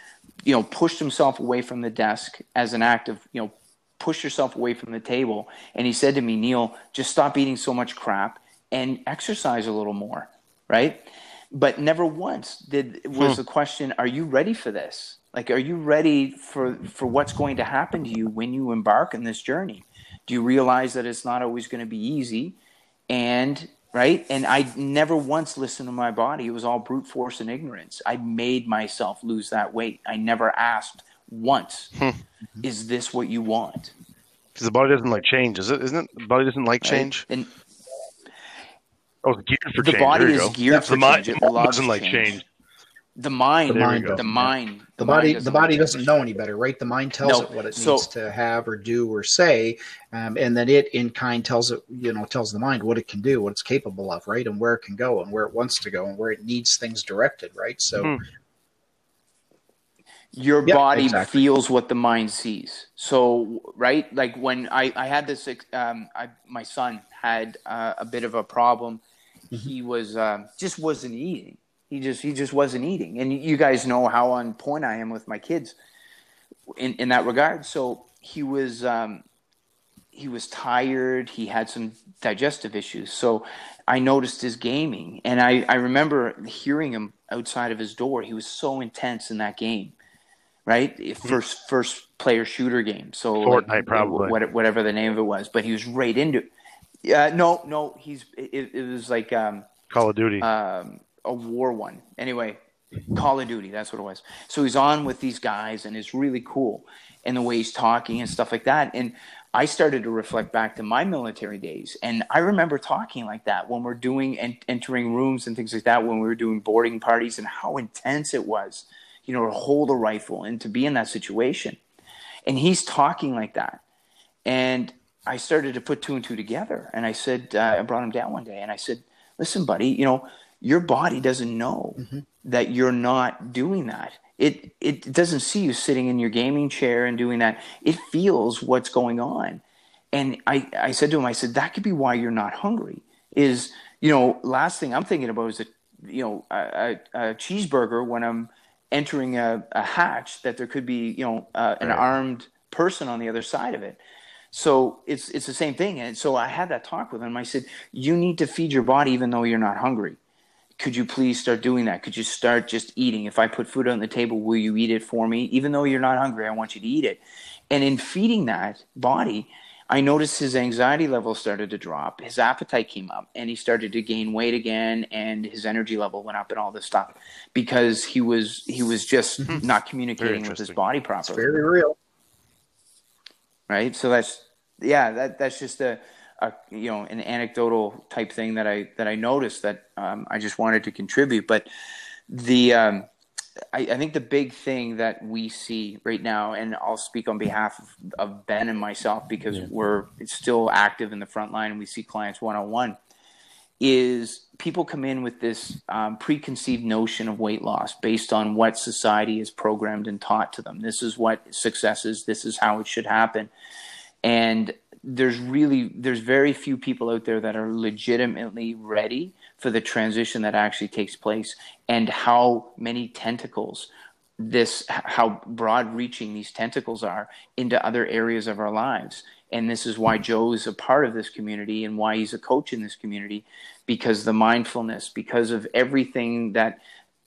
Speaker 1: you know, pushed himself away from the desk as an act of, you know, push yourself away from the table. And he said to me, Neil, just stop eating so much crap and exercise a little more, right? But never once did was hmm. the question, are you ready for this? Like, are you ready for for what's going to happen to you when you embark on this journey? Do you realize that it's not always going to be easy? And right? And I never once listened to my body. It was all brute force and ignorance. I made myself lose that weight. I never asked once, hmm. "Is this what you want?"
Speaker 2: Because the body doesn't like change, is it? Isn't it? The body doesn't like change. And oh, it's geared for
Speaker 1: the
Speaker 2: change.
Speaker 1: body is geared for
Speaker 2: the
Speaker 1: change.
Speaker 2: Mind, it [LAUGHS] doesn't like change. change.
Speaker 1: The mind, the mind, the mind,
Speaker 3: the, body, the body doesn't know any better, right? The mind tells no. it what it so, needs to have or do or say, um, and then it in kind tells it, you know, tells the mind what it can do, what it's capable of, right, and where it can go, and where it wants to go, and where it needs things directed, right? So, hmm.
Speaker 1: your yep, body exactly. feels what the mind sees. So, right, like when I I had this, um, I my son had uh, a bit of a problem. Mm-hmm. He was uh, just wasn't eating he just he just wasn't eating, and you guys know how on point I am with my kids in in that regard. So he was um, he was tired. He had some digestive issues. So I noticed his gaming, and I I remember hearing him outside of his door. He was so intense in that game, right? Mm-hmm. First first player shooter game. So
Speaker 2: Fortnite like, probably
Speaker 1: whatever the name of it was, but he was right into. Uh, no, no, he's it, it was like um,
Speaker 2: Call of Duty.
Speaker 1: Um, a war one. Anyway, Call of Duty, that's what it was. So he's on with these guys and it's really cool. And the way he's talking and stuff like that. And I started to reflect back to my military days. And I remember talking like that when we're doing and entering rooms and things like that, when we were doing boarding parties and how intense it was, you know, to hold a rifle and to be in that situation. And he's talking like that. And I started to put two and two together. And I said, uh, I brought him down one day and I said, listen, buddy, you know, your body doesn't know mm-hmm. that you're not doing that. It it doesn't see you sitting in your gaming chair and doing that. It feels what's going on. And I, I said to him, I said, that could be why you're not hungry. Is, you know, last thing I'm thinking about is a you know, a, a, a cheeseburger when I'm entering a, a, hatch that there could be, you know, uh, an right. armed person on the other side of it. So it's it's the same thing. And so I had that talk with him. I said, you need to feed your body even though you're not hungry could you please start doing that? Could you start just eating? If I put food on the table, will you eat it for me? Even though you're not hungry, I want you to eat it. And in feeding that body, I noticed his anxiety level started to drop. His appetite came up and he started to gain weight again and his energy level went up and all this stuff because he was he was just mm-hmm. not communicating with his body properly.
Speaker 3: It's very real.
Speaker 1: Right? So that's yeah, that that's just a a you know an anecdotal type thing that I that I noticed that um, I just wanted to contribute. But the um, I, I, think the big thing that we see right now, and I'll speak on behalf of, of Ben and myself because yeah. we're still active in the front line and we see clients one on one, is people come in with this um, preconceived notion of weight loss based on what society is programmed and taught to them. This is what success is. This is how it should happen. And there's really there's very few people out there that are legitimately ready for the transition that actually takes place and how many tentacles this how broad reaching these tentacles are into other areas of our lives and this is why Joe is a part of this community and why he's a coach in this community because the mindfulness because of everything that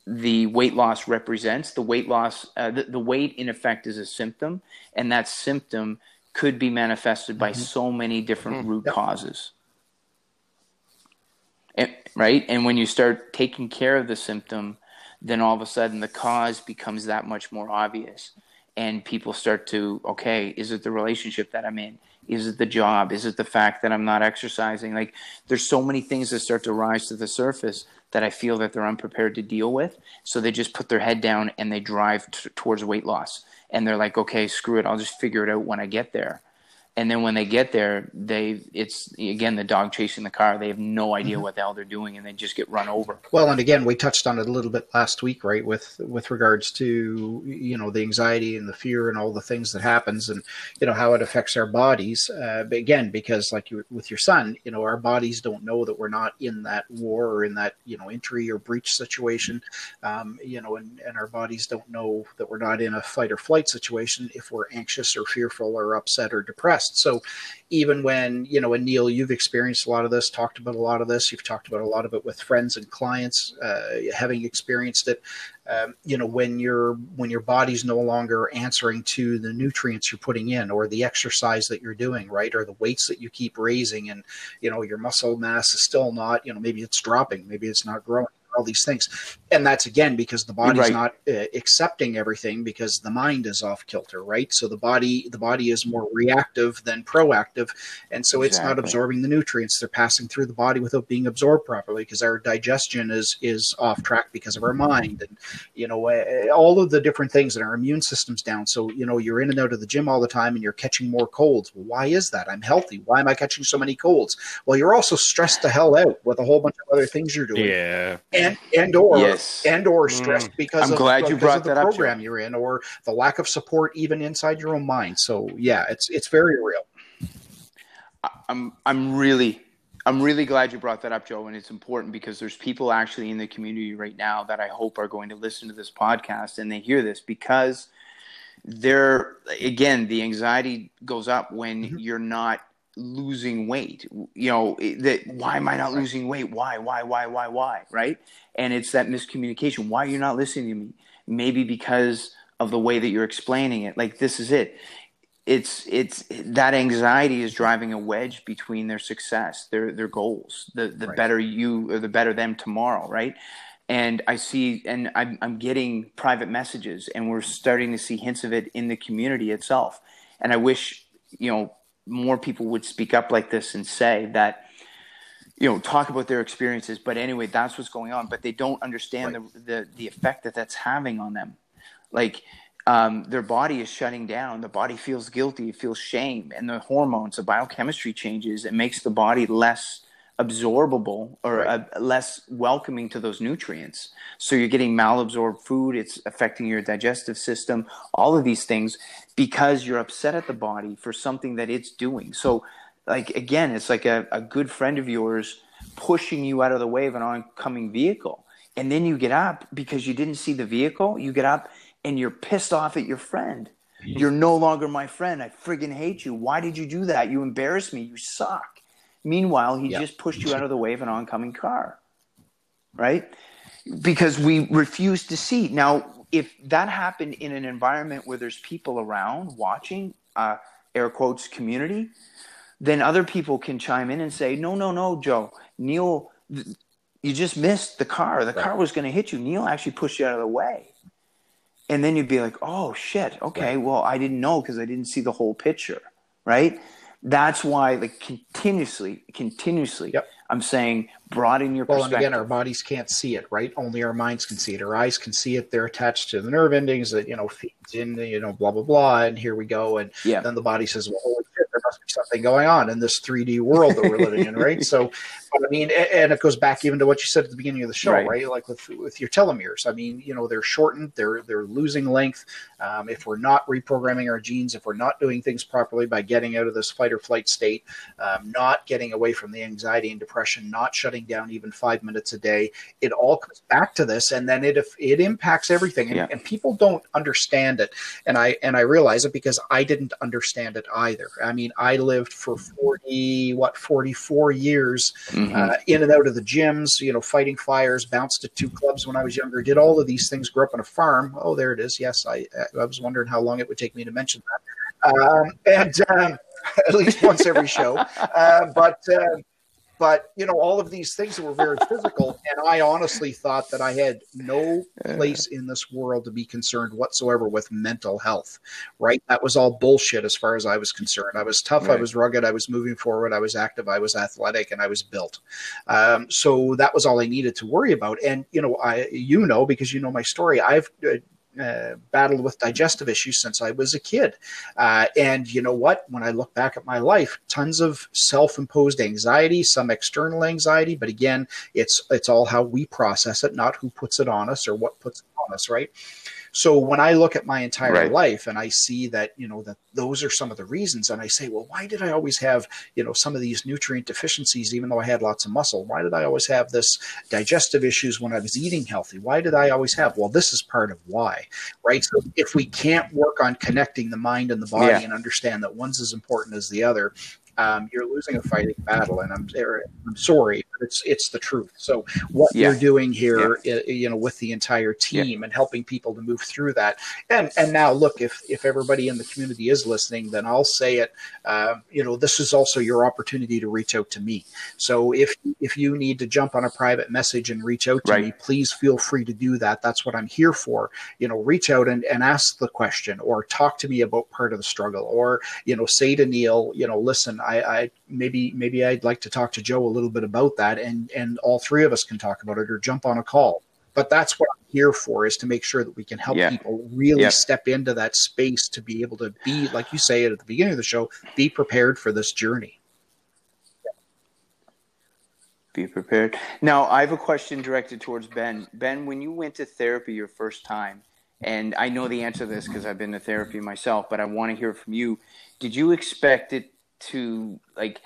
Speaker 1: the weight loss represents the weight loss uh, the, the weight in effect is a symptom and that symptom could be manifested by mm-hmm. so many different mm-hmm. root yep. causes. And, right? And when you start taking care of the symptom, then all of a sudden the cause becomes that much more obvious. And people start to, okay, is it the relationship that I'm in? Is it the job? Is it the fact that I'm not exercising? Like, there's so many things that start to rise to the surface that I feel that they're unprepared to deal with. So they just put their head down and they drive t- towards weight loss and they're like, okay, screw it, I'll just figure it out when I get there. And then when they get there they it's again the dog chasing the car. They have no idea mm-hmm. what the hell they're doing and they just get run over.
Speaker 3: Well and again we touched on it a little bit last week right with with regards to you know the anxiety and the fear and all the things that happens and you know how it affects our bodies. Uh, but again because like you with your son you know our bodies don't know that we're not in that war or in that you know entry or breach situation. Um, you know and, and our bodies don't know that we're not in a fight or flight situation if we're anxious or fearful or upset or depressed so even when, you know, and Neil, you've experienced a lot of this, talked about a lot of this, you've talked about a lot of it with friends and clients, uh, having experienced it. Um, you know, when your when your body's no longer answering to the nutrients you're putting in, or the exercise that you're doing, right, or the weights that you keep raising, and you know your muscle mass is still not, you know, maybe it's dropping, maybe it's not growing all these things. And that's again because the body's right. not uh, accepting everything because the mind is off kilter right? So the body the body is more reactive than proactive. And so exactly. it's not absorbing the nutrients. They're passing through the body without being absorbed properly because our digestion is is off track because of our mind and you know uh, all of the different things and our immune system's down. So you know you're in and out of the gym all the time and you're catching more colds. Well, why is that? I'm healthy. Why am i catching so many colds? Well you're also stressed the hell out with a whole bunch of other things you're doing.
Speaker 4: Yeah.
Speaker 3: And and or yes. and or stressed mm. because
Speaker 1: I'm
Speaker 3: of,
Speaker 1: glad you brought
Speaker 3: the
Speaker 1: that
Speaker 3: program up, you're in or the lack of support even inside your own mind. So yeah, it's it's very real.
Speaker 1: I'm I'm really I'm really glad you brought that up, Joe, and it's important because there's people actually in the community right now that I hope are going to listen to this podcast and they hear this because they're again the anxiety goes up when mm-hmm. you're not losing weight. You know that why am i not losing weight? Why why why why why? Right? And it's that miscommunication. Why you're not listening to me? Maybe because of the way that you're explaining it. Like this is it. It's it's that anxiety is driving a wedge between their success their their goals the the right. better you or the better them tomorrow right? And i see and I'm, I'm getting private messages and we're starting to see hints of it in the community itself. And i wish you know more people would speak up like this and say that you know talk about their experiences but anyway that's what's going on but they don't understand right. the, the the effect that that's having on them like um, their body is shutting down the body feels guilty it feels shame and the hormones the biochemistry changes it makes the body less absorbable or right. uh, less welcoming to those nutrients. So you're getting malabsorbed food, it's affecting your digestive system, all of these things because you're upset at the body for something that it's doing. So, like, again, it's like a, a good friend of yours pushing you out of the way of an oncoming vehicle. And then you get up because you didn't see the vehicle, you get up and you're pissed off at your friend. You're no longer my friend. I friggin' hate you. Why did you do that? You embarrassed me. You suck Meanwhile, he yep. just pushed you [LAUGHS] out of the way of an oncoming car, right? Because we refuse to see. Now, if that happened in an environment where there's people around watching, uh, air quotes, community, then other people can chime in and say, no, no, no, Joe, Neil, you just missed the car. The right. car was going to hit you. Neil actually pushed you out of the way. And then you'd be like, oh, shit. Okay. Right. Well, I didn't know because I didn't see the whole picture. Right that's why like continuously continuously yep. i'm saying broaden your well and
Speaker 3: again our bodies can't see it right? Only our minds can see it. Our eyes can see it. They're attached to the nerve endings that you know in you know blah blah blah and here we go and yeah. then the body says well holy shit there must be something going on in this 3d world that we're living in right [LAUGHS] so I mean, and it goes back even to what you said at the beginning of the show, right? right? Like with with your telomeres. I mean, you know, they're shortened, they're they're losing length. Um, if we're not reprogramming our genes, if we're not doing things properly by getting out of this fight or flight state, um, not getting away from the anxiety and depression, not shutting down even five minutes a day, it all comes back to this, and then it it impacts everything. And, yeah. and people don't understand it, and I and I realize it because I didn't understand it either. I mean, I lived for forty what forty four years. Mm-hmm. uh, in and out of the gyms, you know, fighting fires, bounced at two clubs when I was younger, did all of these things, grew up on a farm. Oh, there it is. Yes, I, I was wondering how long it would take me to mention that. Um, and um, [LAUGHS] at least once every show. Uh, but uh, but you know all of these things that were very physical [LAUGHS] and i honestly thought that i had no place in this world to be concerned whatsoever with mental health right? That was all bullshit as far as i was concerned. I was tough right. i was rugged i was moving forward i was active i was athletic and i was built. Um, so that was all i needed to worry about. And you know i you know because you know my story i've uh, battled with digestive issues since I was a kid. Uh, and you know what? When I look back at my life, tons of self-imposed anxiety, some external anxiety, but again, it's it's all how we process it, not who puts it on us or what puts it on us, right? So when I look at my entire right. life and I see that, you know, that those are some of the reasons, and I say, well, why did I always have, you know, some of these nutrient deficiencies, even though I had lots of muscle? Why did I always have this digestive issues when I was eating healthy? Why did I always have? Well, this is part of why, right? So if we can't work on connecting the mind and the body yeah. and understand that one's as important as the other, um, you're losing a fighting battle, and I'm I'm sorry, it's it's the truth. So what yeah. you're doing here, yeah. you know, with the entire team yeah. and helping people to move through that, and and now look, if if everybody in the community is listening, then I'll say it. Uh, you know, this is also your opportunity to reach out to me. So if if you need to jump on a private message and reach out to right. me, please feel free to do that. That's what I'm here for. You know, reach out and, and ask the question, or talk to me about part of the struggle, or you know, say to Neil, you know, listen I, I maybe maybe I'd like to talk to Joe a little bit about that, and and all three of us can talk about it or jump on a call. But that's what I'm here for is to make sure that we can help yeah. people really step into that space to be able to be, like you say at the beginning of the show, be prepared for this journey.
Speaker 1: Be prepared. Now, I have a question directed towards Ben. Ben, when you went to therapy your first time, and I know the answer to this because I've been to therapy myself, but I want to hear from you. Did you expect it to like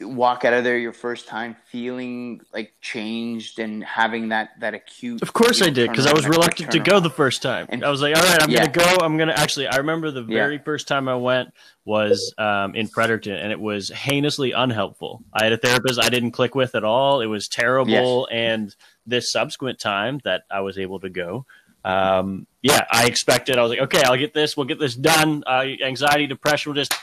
Speaker 1: walk out of there your first time feeling like changed and having that that acute
Speaker 4: of course i did because i was reluctant to go the first time and i was like all right i'm yeah. gonna go i'm gonna actually i remember the very yeah. first time i went was um, in Fredericton and it was heinously unhelpful i had a therapist i didn't click with at all it was terrible yes. and this subsequent time that i was able to go um, yeah i expected i was like okay i'll get this we'll get this done uh, anxiety depression will just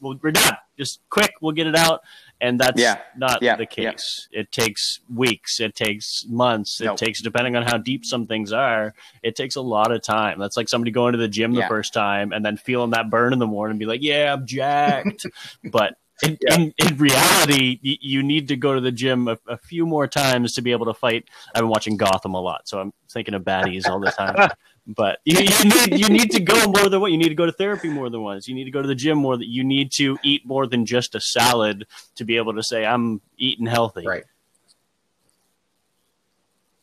Speaker 4: we're done. Just quick, we'll get it out. And that's yeah. not yeah. the case. Yeah. It takes weeks. It takes months. It nope. takes, depending on how deep some things are, it takes a lot of time. That's like somebody going to the gym the first time and then feeling that burn in the morning and be like, yeah, I'm jacked. [LAUGHS] but in, yeah. in, in, reality, you, you, need to go to the gym a, a, few more times to be able to fight. I've been watching Gotham a lot, so I'm thinking of baddies all the time. [LAUGHS] But you, you, need you need to go more than what you need to go to therapy more than once. You need to go to the gym more. That you need to eat more than just a salad to be able to say I'm eating healthy.
Speaker 3: Right.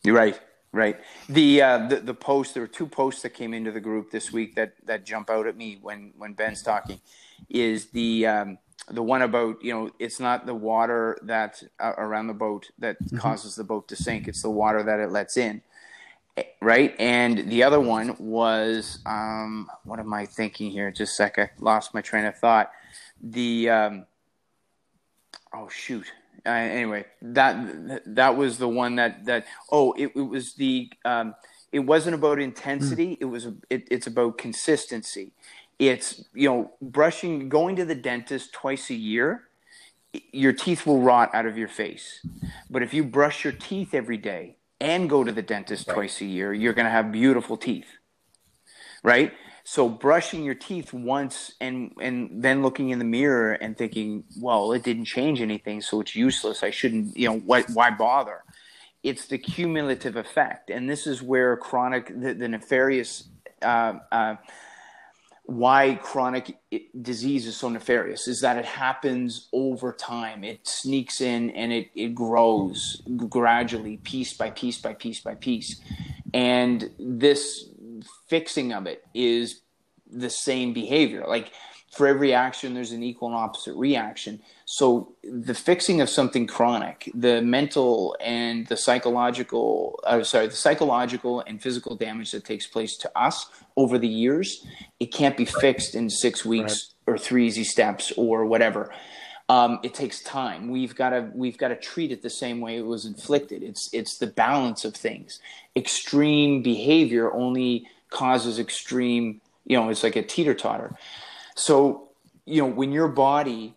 Speaker 1: You're right. Right. The, uh, the the post. There were two posts that came into the group this week that that jump out at me when when Ben's talking. Is the um, the one about you know it's not the water that uh, around the boat that mm-hmm. causes the boat to sink. It's the water that it lets in right? And the other one was um, what am I thinking here? Just a sec, I lost my train of thought. The um, oh shoot. Uh, anyway, that that was the one that that oh it, it was the um, it wasn't about intensity. Mm. It was it, it's about consistency. It's you know brushing, going to the dentist twice a year. Your teeth will rot out of your face, but if you brush your teeth every day, and go to the dentist right. twice a year, you're going to have beautiful teeth. Right? So brushing your teeth once and and then looking in the mirror and thinking, well, it didn't change anything, so it's useless. I shouldn't, you know, why, why bother? It's the cumulative effect, and this is where chronic, the, the nefarious uh, uh, why chronic disease is so nefarious is that it happens over time. It sneaks in and it, it grows gradually, piece by piece by piece by piece. And this fixing of it is the same behavior. Like for every action, there's an equal and opposite reaction. So the fixing of something chronic, the mental and the psychological, uh, sorry, the psychological and physical damage that takes place to us over the years, it can't be fixed in six weeks right. or three easy steps or whatever. Um, it takes time. We've got to we've got to treat it the same way it was inflicted. It's it's the balance of things. Extreme behavior only causes extreme. You know, it's like a teeter totter. So, you know, when your body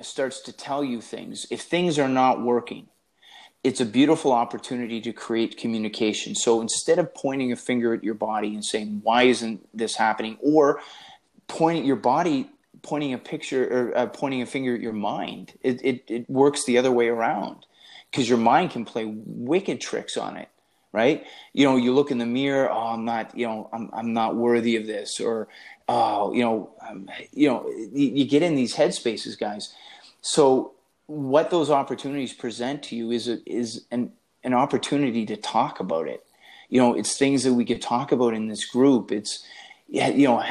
Speaker 1: starts to tell you things, if things are not working, it's a beautiful opportunity to create communication. So instead of pointing a finger at your body and saying, why isn't this happening? Or pointing your body, pointing a picture or uh, pointing a finger at your mind, it, it, it works the other way around because your mind can play wicked tricks on it right? You know, you look in the mirror, oh, I'm not, you know, I'm, I'm not worthy of this, or, oh, you know, um, you know, you, you get in these headspaces, guys. So what those opportunities present to you is a, is an an opportunity to talk about it. You know, it's things that we could talk about in this group. It's yeah, you know,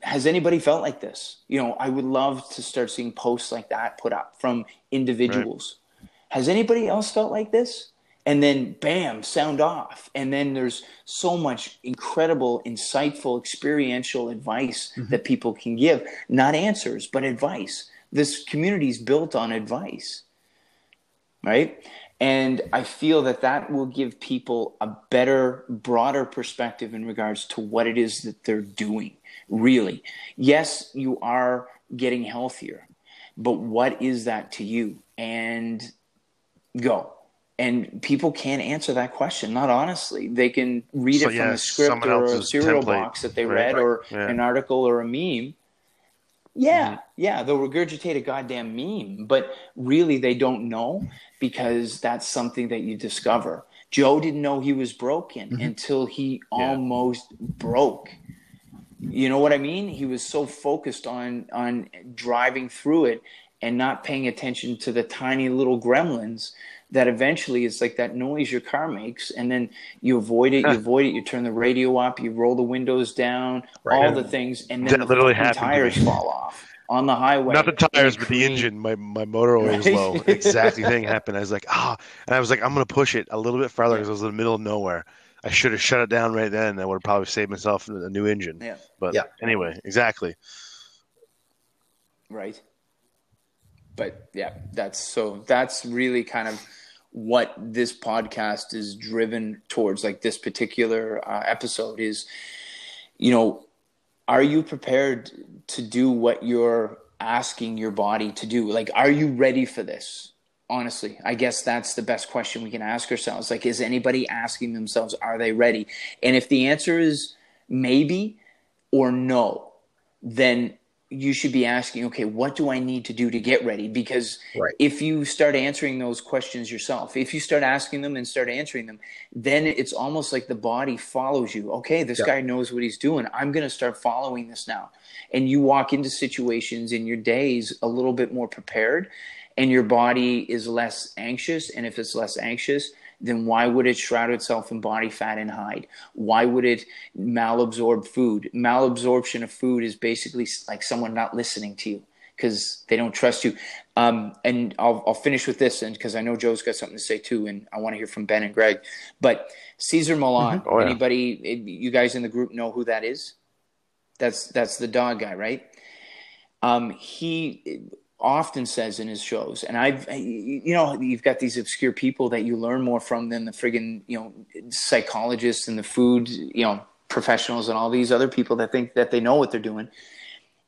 Speaker 1: has anybody felt like this? You know, I would love to start seeing posts like that put up from individuals. Right. Has anybody else felt like this? And then bam, sound off. And then there's so much incredible, insightful, experiential advice mm-hmm. that people can give. Not answers, but advice. This community is built on advice. Right? And I feel that that will give people a better, broader perspective in regards to what it is that they're doing, really. Yes, you are getting healthier, but what is that to you? And go. And people can't answer that question, not honestly. They can read so, it from yeah, a script or a cereal template. box that they right, read, right. or yeah. an article or a meme. Yeah, mm-hmm. yeah, they'll regurgitate a goddamn meme, but really they don't know because that's something that you discover. Joe didn't know he was broken mm-hmm. until he yeah. almost broke. You know what I mean? He was so focused on on driving through it and not paying attention to the tiny little gremlins that eventually it's like that noise your car makes and then you avoid it you avoid it you turn the radio up you roll the windows down right. all the things and then
Speaker 2: that the literally
Speaker 1: tires fall off on the highway.
Speaker 2: Not the tires, but the [LAUGHS] engine. My my motor oil was low. exactly thing happened. I was like, ah, and I was like, I'm gonna push it a little bit farther because I was in the middle of nowhere. I should have shut it down right then. I would have probably saved myself a new engine.
Speaker 1: Yeah.
Speaker 2: But yeah. anyway, exactly.
Speaker 1: Right. But yeah, that's so that's really kind of what this podcast is driven towards. Like this particular uh, episode is, you know, are you prepared to do what you're asking your body to do? Like, are you ready for this? Honestly, I guess that's the best question we can ask ourselves. Like, is anybody asking themselves, are they ready? And if the answer is maybe or no, then you should be asking, okay, what do I need to do to get ready? Because right. if you start answering those questions yourself, if you start asking them and start answering them, then it's almost like the body follows you. Okay, this yeah. guy knows what he's doing. I'm going to start following this now. And you walk into situations in your days a little bit more prepared, and your body is less anxious. And if it's less anxious, then why would it shroud itself in body fat and hide? Why would it malabsorb food? Malabsorption of food is basically like someone not listening to you because they don't trust you. Um, and I'll, I'll finish with this, and because I know Joe's got something to say too, and I want to hear from Ben and Greg. But Cesar Millan, mm-hmm. oh, yeah. anybody, you guys in the group know who that is? That's that's the dog guy, right? Um, he often says in his shows, and I've, you know, you've got these obscure people that you learn more from than the friggin', you know, psychologists and the food, you know, professionals and all these other people that think that they know what they're doing.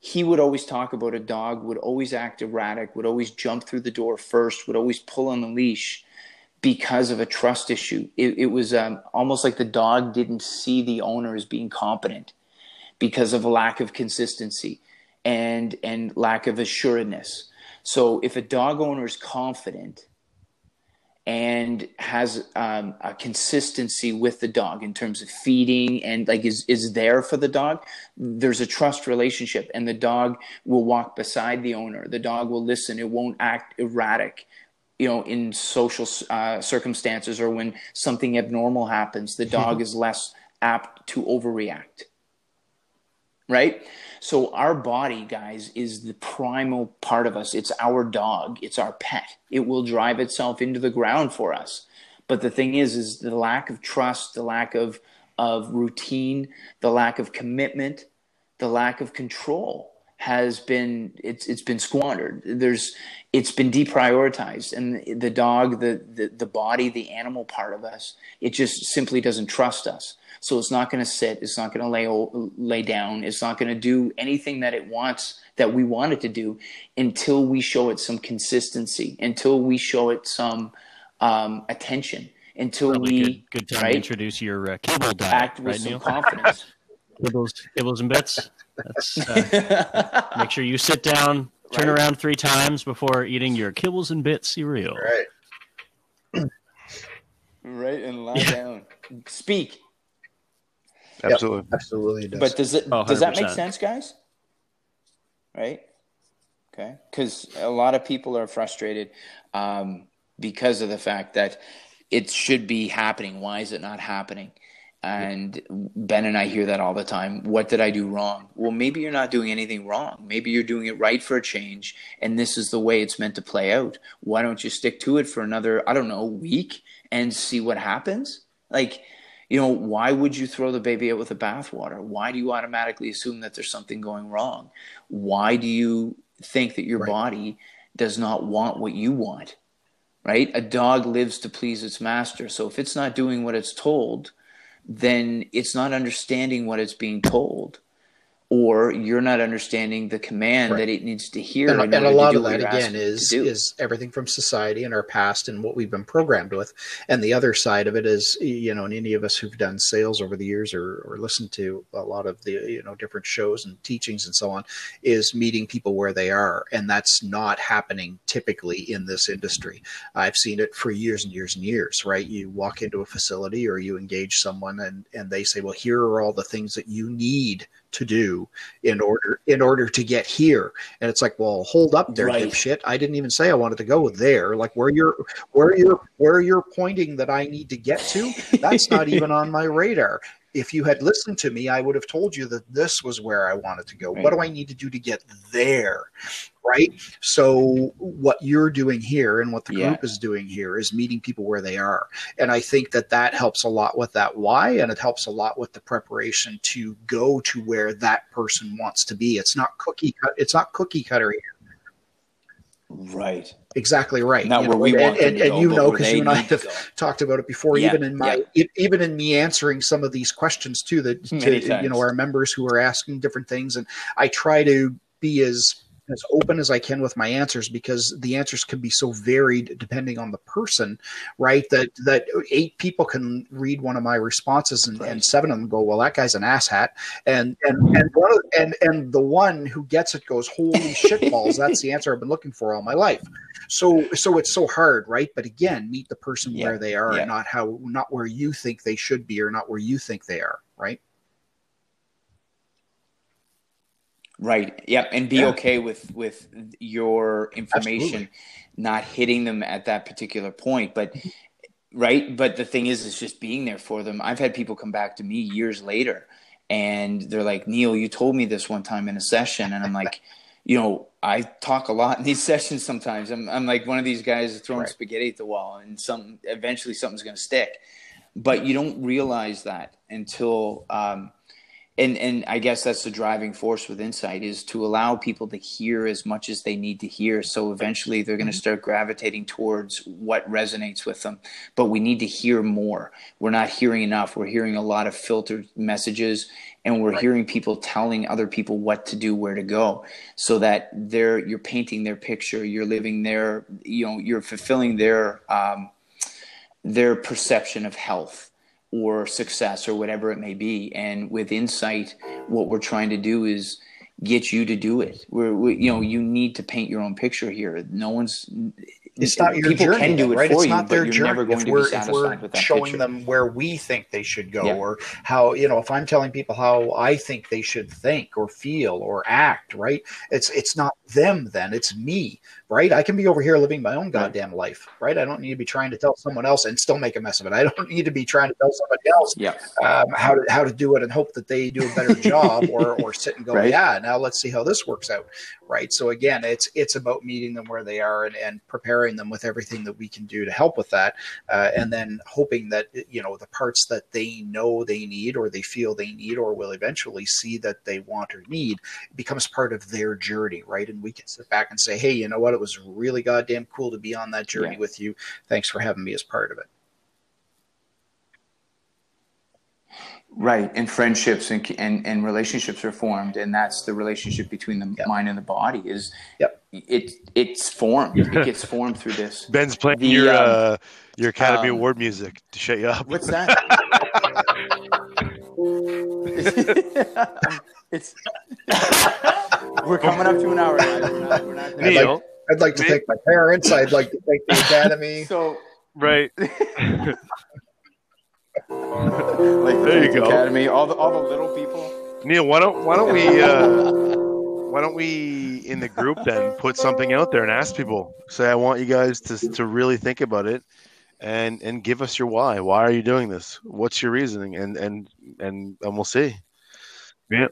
Speaker 1: He would always talk about a dog, would always act erratic, would always jump through the door first, would always pull on the leash because of a trust issue. It, it was um, almost like the dog didn't see the owner as being competent because of a lack of consistency and and lack of assuredness. So if a dog owner is confident and has um, a consistency with the dog in terms of feeding and like is is there for the dog, there's a trust relationship, and the dog will walk beside the owner. The dog will listen. It won't act erratic. You know, in social uh, circumstances or when something abnormal happens, the dog [LAUGHS] is less apt to overreact. Right? So our body, guys, is the primal part of us. It's our dog. It's our pet. It will drive itself into the ground for us. But the thing is, is the lack of trust, the lack of of routine, the lack of commitment, the lack of control has been it's it's been squandered. There's it's been deprioritized, and the dog, the the, the body, the animal part of us, it just simply doesn't trust us. So it's not going to sit. It's not going to lay lay down. It's not going to do anything that it wants that we want it to do until we show it some consistency, until we show it some um, attention, until
Speaker 4: Probably
Speaker 1: we
Speaker 4: good, good time right, to introduce your uh, kibble diet,
Speaker 1: act with
Speaker 4: right,
Speaker 1: some
Speaker 4: Neil? [LAUGHS]
Speaker 1: confidence.
Speaker 4: kibbles, kibbles and bits. Uh, [LAUGHS] make sure you sit down, turn right. around three times before eating your kibbles and bits cereal.
Speaker 3: Right.
Speaker 1: right, and lie yeah. down. speak.
Speaker 2: Absolutely.
Speaker 3: Yep, absolutely. Does.
Speaker 1: But does it
Speaker 4: Oh,
Speaker 1: does that make sense, guys? Right. Okay. Because a lot of people are frustrated um, because of the fact that it should be happening. Why is it not happening? And Ben and I hear that all the time. What did I do wrong? Well, maybe you're not doing anything wrong. Maybe you're doing it right for a change, and this is the way it's meant to play out. Why don't you stick to it for another, I don't know, week and see what happens? Like, you know, why would you throw the baby out with the bathwater? Why do you automatically assume that there's something going wrong? Why do you think that your
Speaker 3: Right.
Speaker 1: body does not want what you want? Right? A dog lives to please its master. So if it's not doing what it's told, then it's not understanding what it's being told. Or you're not understanding the command
Speaker 3: Right.
Speaker 1: that it needs to hear.
Speaker 3: and, and a lot of that again is is everything from society and our past and what we've been programmed with and the other side of it is you know and any of us who've done sales over the years or, or listened to a lot of the you know different shows and teachings and so on is meeting people where they are and that's not happening typically in this industry i've seen it for years and years and years right you walk into a facility or you engage someone and and they say well here are all the things that you need to do in order in order to get here. And it's like well hold up there
Speaker 1: Right.
Speaker 3: dipshit. I didn't even say i wanted to go there. Like where you're where you're where you're pointing that i need to get to that's not even on my [LAUGHS] radar. If you had listened to me i would have told you that this was where i wanted to go.
Speaker 1: Right.
Speaker 3: what do i need to do to get there right? So what you're doing here and what the
Speaker 1: Yeah.
Speaker 3: group is doing here is meeting people where they are. And i think that that helps a lot with that why and it helps a lot with the preparation to go to where that person wants to be. It's not cookie cut it's not cookie cutter here.
Speaker 1: right.
Speaker 3: exactly right.
Speaker 1: Not
Speaker 3: You
Speaker 1: where
Speaker 3: know,
Speaker 1: we
Speaker 3: and, and, and you know because you and i have talked about it before
Speaker 1: Yeah,
Speaker 3: even in my e- even in me answering some of these questions too that [LAUGHS] to, you know our members who are asking different things. And i try to be as as open as i can with my answers because the answers can be so varied depending on the person right that that eight people can read one of my responses and, and seven of them go well that guy's an asshat. And and and one of, and and the one who gets it goes holy shitballs that's the answer i've been looking for all my life. So so it's so hard right? But again meet the person
Speaker 1: Yeah,
Speaker 3: where they are
Speaker 1: yeah.
Speaker 3: and not how not where you think they should be or not where you think they are right
Speaker 1: Right. Yep. And be
Speaker 3: Yeah.
Speaker 1: okay with with your information
Speaker 3: Absolutely.
Speaker 1: not hitting them at that particular point. But right. But the thing is, is just being there for them. I've had people come back to me years later, and they're like, "Neil, you told me this one time in a session," and I'm like. [LAUGHS] You know, I talk a lot in these [LAUGHS] sessions sometimes. I'm, I'm like one of these guys throwing
Speaker 3: Right.
Speaker 1: spaghetti at the wall, and some eventually something's going to stick. But you don't realize that until um, and and I guess that's the driving force with insight is to allow people to hear as much as they need to hear. So eventually they're going to start gravitating towards what resonates with them. But we need to hear more. We're not hearing enough. We're hearing a lot of filtered messages, and we're
Speaker 3: Right.
Speaker 1: hearing people telling other people what to do, where to go, so that they're you're painting their picture. You're living their you know you're fulfilling their um, their perception of health or success or whatever it may be. And with insight, what we're trying to do is get you to do it. We're, we, you know, you need to paint your own picture here. No one's.
Speaker 3: It's not your
Speaker 1: people
Speaker 3: journey,
Speaker 1: can do it
Speaker 3: right?
Speaker 1: for
Speaker 3: it's not their journey.
Speaker 1: never going
Speaker 3: if we're,
Speaker 1: be
Speaker 3: if we're
Speaker 1: with that
Speaker 3: showing
Speaker 1: picture.
Speaker 3: them where we think they should go,
Speaker 1: Yeah.
Speaker 3: or how you know, if I'm telling people how I think they should think or feel or act, right? It's it's not them then, it's me, right? I can be over here living my own goddamn life, right? I don't need to be trying to tell someone else and still make a mess of it. I don't need to be trying to tell somebody else
Speaker 1: Yeah.
Speaker 3: um, how to how to do it and hope that they do a better [LAUGHS] job or or sit and go
Speaker 1: Right.
Speaker 3: yeah now let's see how this works out right so again it's it's about meeting them where they are and, and preparing them with everything that we can do to help with that uh, and then hoping that you know the parts that they know they need or they feel they need or will eventually see that they want or need becomes part of their journey right? And we can sit back and say hey you know what? It was really goddamn cool to be on that journey
Speaker 1: Yeah.
Speaker 3: with you. Thanks for having me as part of it
Speaker 1: Right, and friendships and, and and relationships are formed, and that's the relationship between the
Speaker 3: Yep.
Speaker 1: mind and the body. Is
Speaker 3: Yep.
Speaker 1: it it's formed. It [LAUGHS] gets formed through this.
Speaker 2: Ben's playing
Speaker 1: The,
Speaker 2: your
Speaker 1: um,
Speaker 2: uh, your Academy
Speaker 1: um,
Speaker 2: Award music to shut you up.
Speaker 1: What's that? [LAUGHS] it's we're coming up to an hour. We're not, we're not
Speaker 3: I'd like, I'd like to thank my parents. I'd like to thank the academy.
Speaker 1: so
Speaker 2: right? [LAUGHS]
Speaker 1: like the
Speaker 2: There you
Speaker 1: Police
Speaker 2: go.
Speaker 1: Academy, all the all the little people.
Speaker 2: Neil, why don't why don't we uh, [LAUGHS] why don't we in the group then put something out there and ask people? Say, I want you guys to to really think about it, and and give us your why. Why are you doing this? What's your reasoning? And and and and we'll see. Yeah,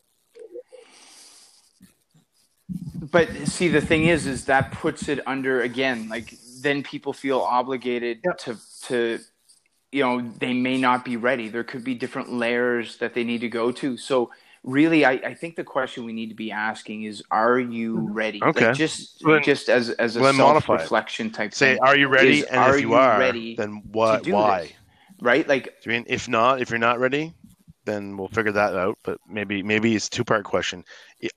Speaker 1: But see, the thing is, is that puts it under again. Like then people feel obligated
Speaker 3: Yep.
Speaker 1: to to, you know, they may not be ready. There could be different layers that they need to go to. So really, I, I think the question we need to be asking is, are you mm-hmm. ready?
Speaker 2: Okay.
Speaker 1: Like just
Speaker 2: Then-
Speaker 1: just as as a
Speaker 2: then modify
Speaker 1: self reflection type
Speaker 2: say,
Speaker 1: thing,
Speaker 2: are you ready?
Speaker 1: is,
Speaker 2: and
Speaker 1: are
Speaker 2: if you,
Speaker 1: you
Speaker 2: are,
Speaker 1: ready
Speaker 2: then what? Why?
Speaker 1: this? right? Like
Speaker 2: I mean, if not, if you're not ready, then we'll figure that out. But maybe maybe it's a two part question.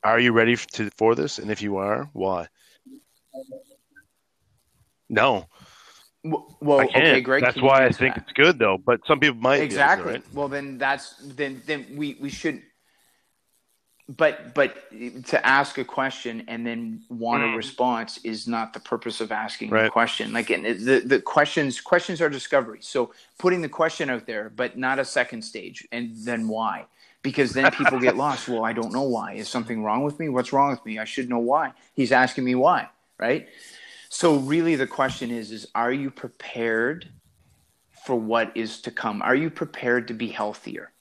Speaker 2: Are you ready to for this? And if you are, why? No,
Speaker 1: well, okay, Greg.
Speaker 2: That's why I
Speaker 1: answer
Speaker 2: think
Speaker 1: that?
Speaker 2: it's good though. But some people might
Speaker 1: exactly
Speaker 2: right?
Speaker 1: well then that's then then we we should but but to ask a question and then want a
Speaker 2: Mm.
Speaker 1: response is not the purpose of asking
Speaker 2: Right.
Speaker 1: the question like and the the questions questions are discovery so putting the question out there but not a second stage and then why because then people get [LAUGHS] lost well i don't know why is something wrong with me what's wrong with me i should know why he's asking me why right so really the question is is are you prepared for what is to come? Are you prepared to be healthier?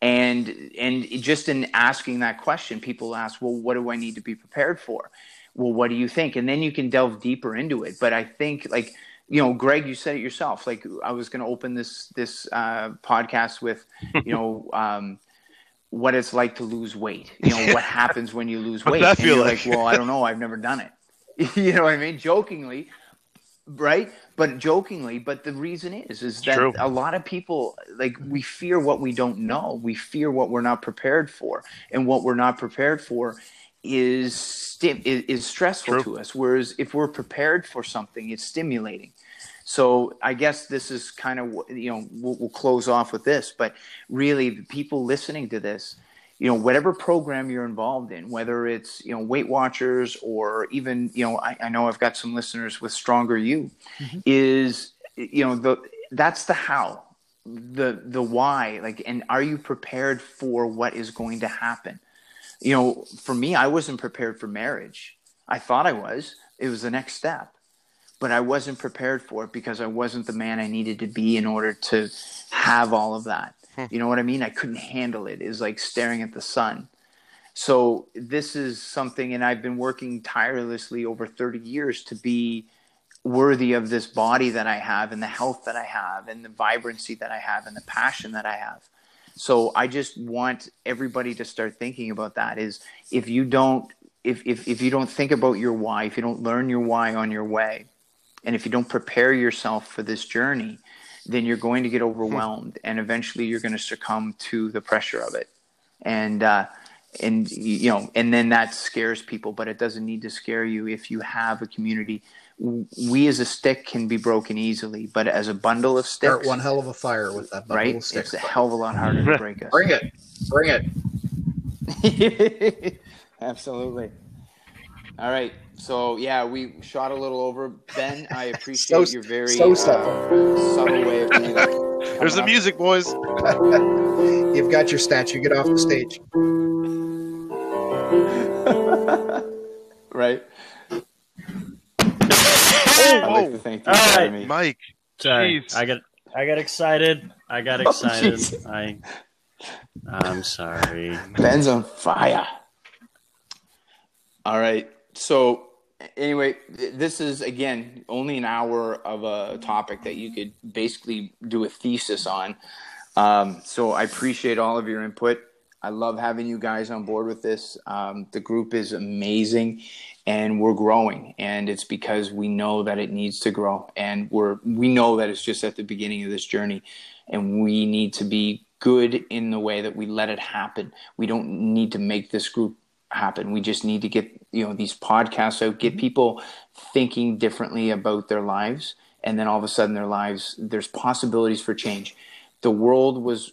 Speaker 1: And and just in asking that question people ask well what do i need to be prepared for? Well what do you think? And then you can delve deeper into it. But i think like you know greg you said it yourself. Like i was going to open this this uh, podcast with you know [LAUGHS] um, what it's like to lose weight. You know what happens when you lose [LAUGHS] weight?
Speaker 2: that
Speaker 1: and
Speaker 2: feel like?
Speaker 1: like? well i don't [LAUGHS] know. I've never done it [LAUGHS] you know what i mean? Jokingly right? But jokingly but the reason is is that
Speaker 2: True.
Speaker 1: a lot of people like we fear what we don't know. We fear what we're not prepared for. And what we're not prepared for is stim- is, is stressful
Speaker 2: True.
Speaker 1: to us. Whereas if we're prepared for something it's stimulating. So i guess this is kind of you know we'll, we'll close off with this. But really the people listening to this you know whatever program you're involved in whether it's you know weight watchers or even you know i, I know i've got some listeners with stronger you mm-hmm. is you know the that's the how the the why like and are you prepared for what is going to happen? You know for me i wasn't prepared for marriage. I thought i was. It was the next step. But i wasn't prepared for it because i wasn't the man i needed to be in order to have all of that Hmm. you know what i mean? I couldn't handle it. It was like staring at the sun. So this is something and i've been working tirelessly over 30 years to be worthy of this body that I have and the health that I have and the vibrancy that I have and the passion that I have. So I just want everybody to start thinking about that is if you don't if, if, if you don't think about your why, if you don't learn your why on your way, and if you don't prepare yourself for this journey, then you're going to get overwhelmed and eventually you're going to succumb to the pressure of it. And uh and you know and then that scares people but it doesn't need to scare you if you have a community. We as a stick can be broken easily but as a bundle of
Speaker 3: Start
Speaker 1: sticks
Speaker 3: one hell of a fire with that bundle
Speaker 1: right?
Speaker 3: of sticks.
Speaker 1: it's a hell of a lot harder to [LAUGHS] break us.
Speaker 3: Bring it, bring it. [LAUGHS]
Speaker 1: absolutely. All right so yeah we shot a little over ben i [LAUGHS] appreciate
Speaker 3: So-
Speaker 1: your very
Speaker 3: so
Speaker 1: uh,
Speaker 3: subtle.
Speaker 1: subtle way of doing that. [LAUGHS]
Speaker 2: There's the
Speaker 1: up.
Speaker 2: music, boys. [LAUGHS]
Speaker 3: You've got your statue. Get off the stage.
Speaker 1: right
Speaker 2: Oh,
Speaker 1: i'd like
Speaker 2: oh,
Speaker 1: to thank you
Speaker 4: All right.
Speaker 1: Jeremy.
Speaker 2: Mike.
Speaker 4: Sorry,
Speaker 2: Jeez.
Speaker 4: I got I got excited. I got
Speaker 1: Oh,
Speaker 4: excited.
Speaker 1: jeez.
Speaker 4: I I'm sorry.
Speaker 1: Ben's on fire. All right. So anyway, th- this is again only an hour of a topic that you could basically do a thesis on. Um, so I appreciate all of your input. I love having you guys on board with this. Um, the group is amazing, and we're growing, and it's because we know that it needs to grow, and we're we know that it's just at the beginning of this journey, and we need to be good in the way that we let it happen. We don't need to make this group happen. We just need to get you know these podcasts out, get mm-hmm. people thinking differently about their lives, and then all of a sudden their lives there's possibilities for change. The world was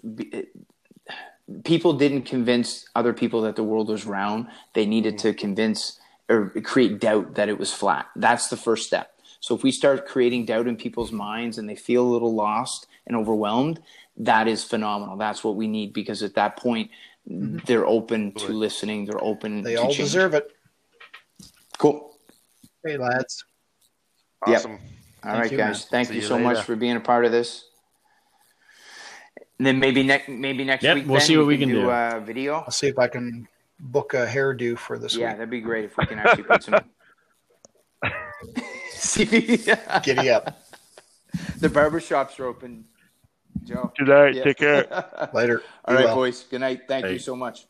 Speaker 1: people didn't convince other people that the world was round. They needed mm-hmm. to convince or create doubt that it was flat. That's the first step. So if we start creating doubt in people's minds and they feel a little lost and overwhelmed, that is phenomenal. That's what we need because at that point, mm-hmm. they're open to listening. They're open.
Speaker 3: They all change. deserve it.
Speaker 1: Cool.
Speaker 3: Hey, lads.
Speaker 1: Awesome. Yep. All Thank right, you, guys. Man. Thank you, so later. much for being a part of this. And then maybe next maybe next
Speaker 4: yep,
Speaker 1: week.
Speaker 4: We'll see what we can, do.
Speaker 1: A uh, video.
Speaker 3: I'll see if I can book a hairdo for this
Speaker 1: yeah,
Speaker 3: week.
Speaker 1: that'd be great if we can actually put some. [LAUGHS] [LAUGHS]
Speaker 3: Giddy up.
Speaker 1: The barber shops are open, Joe.
Speaker 2: Good night. Yeah. Take care. [LAUGHS]
Speaker 3: Later.
Speaker 1: All right, well. boys. Good night. Thank hey. you so much.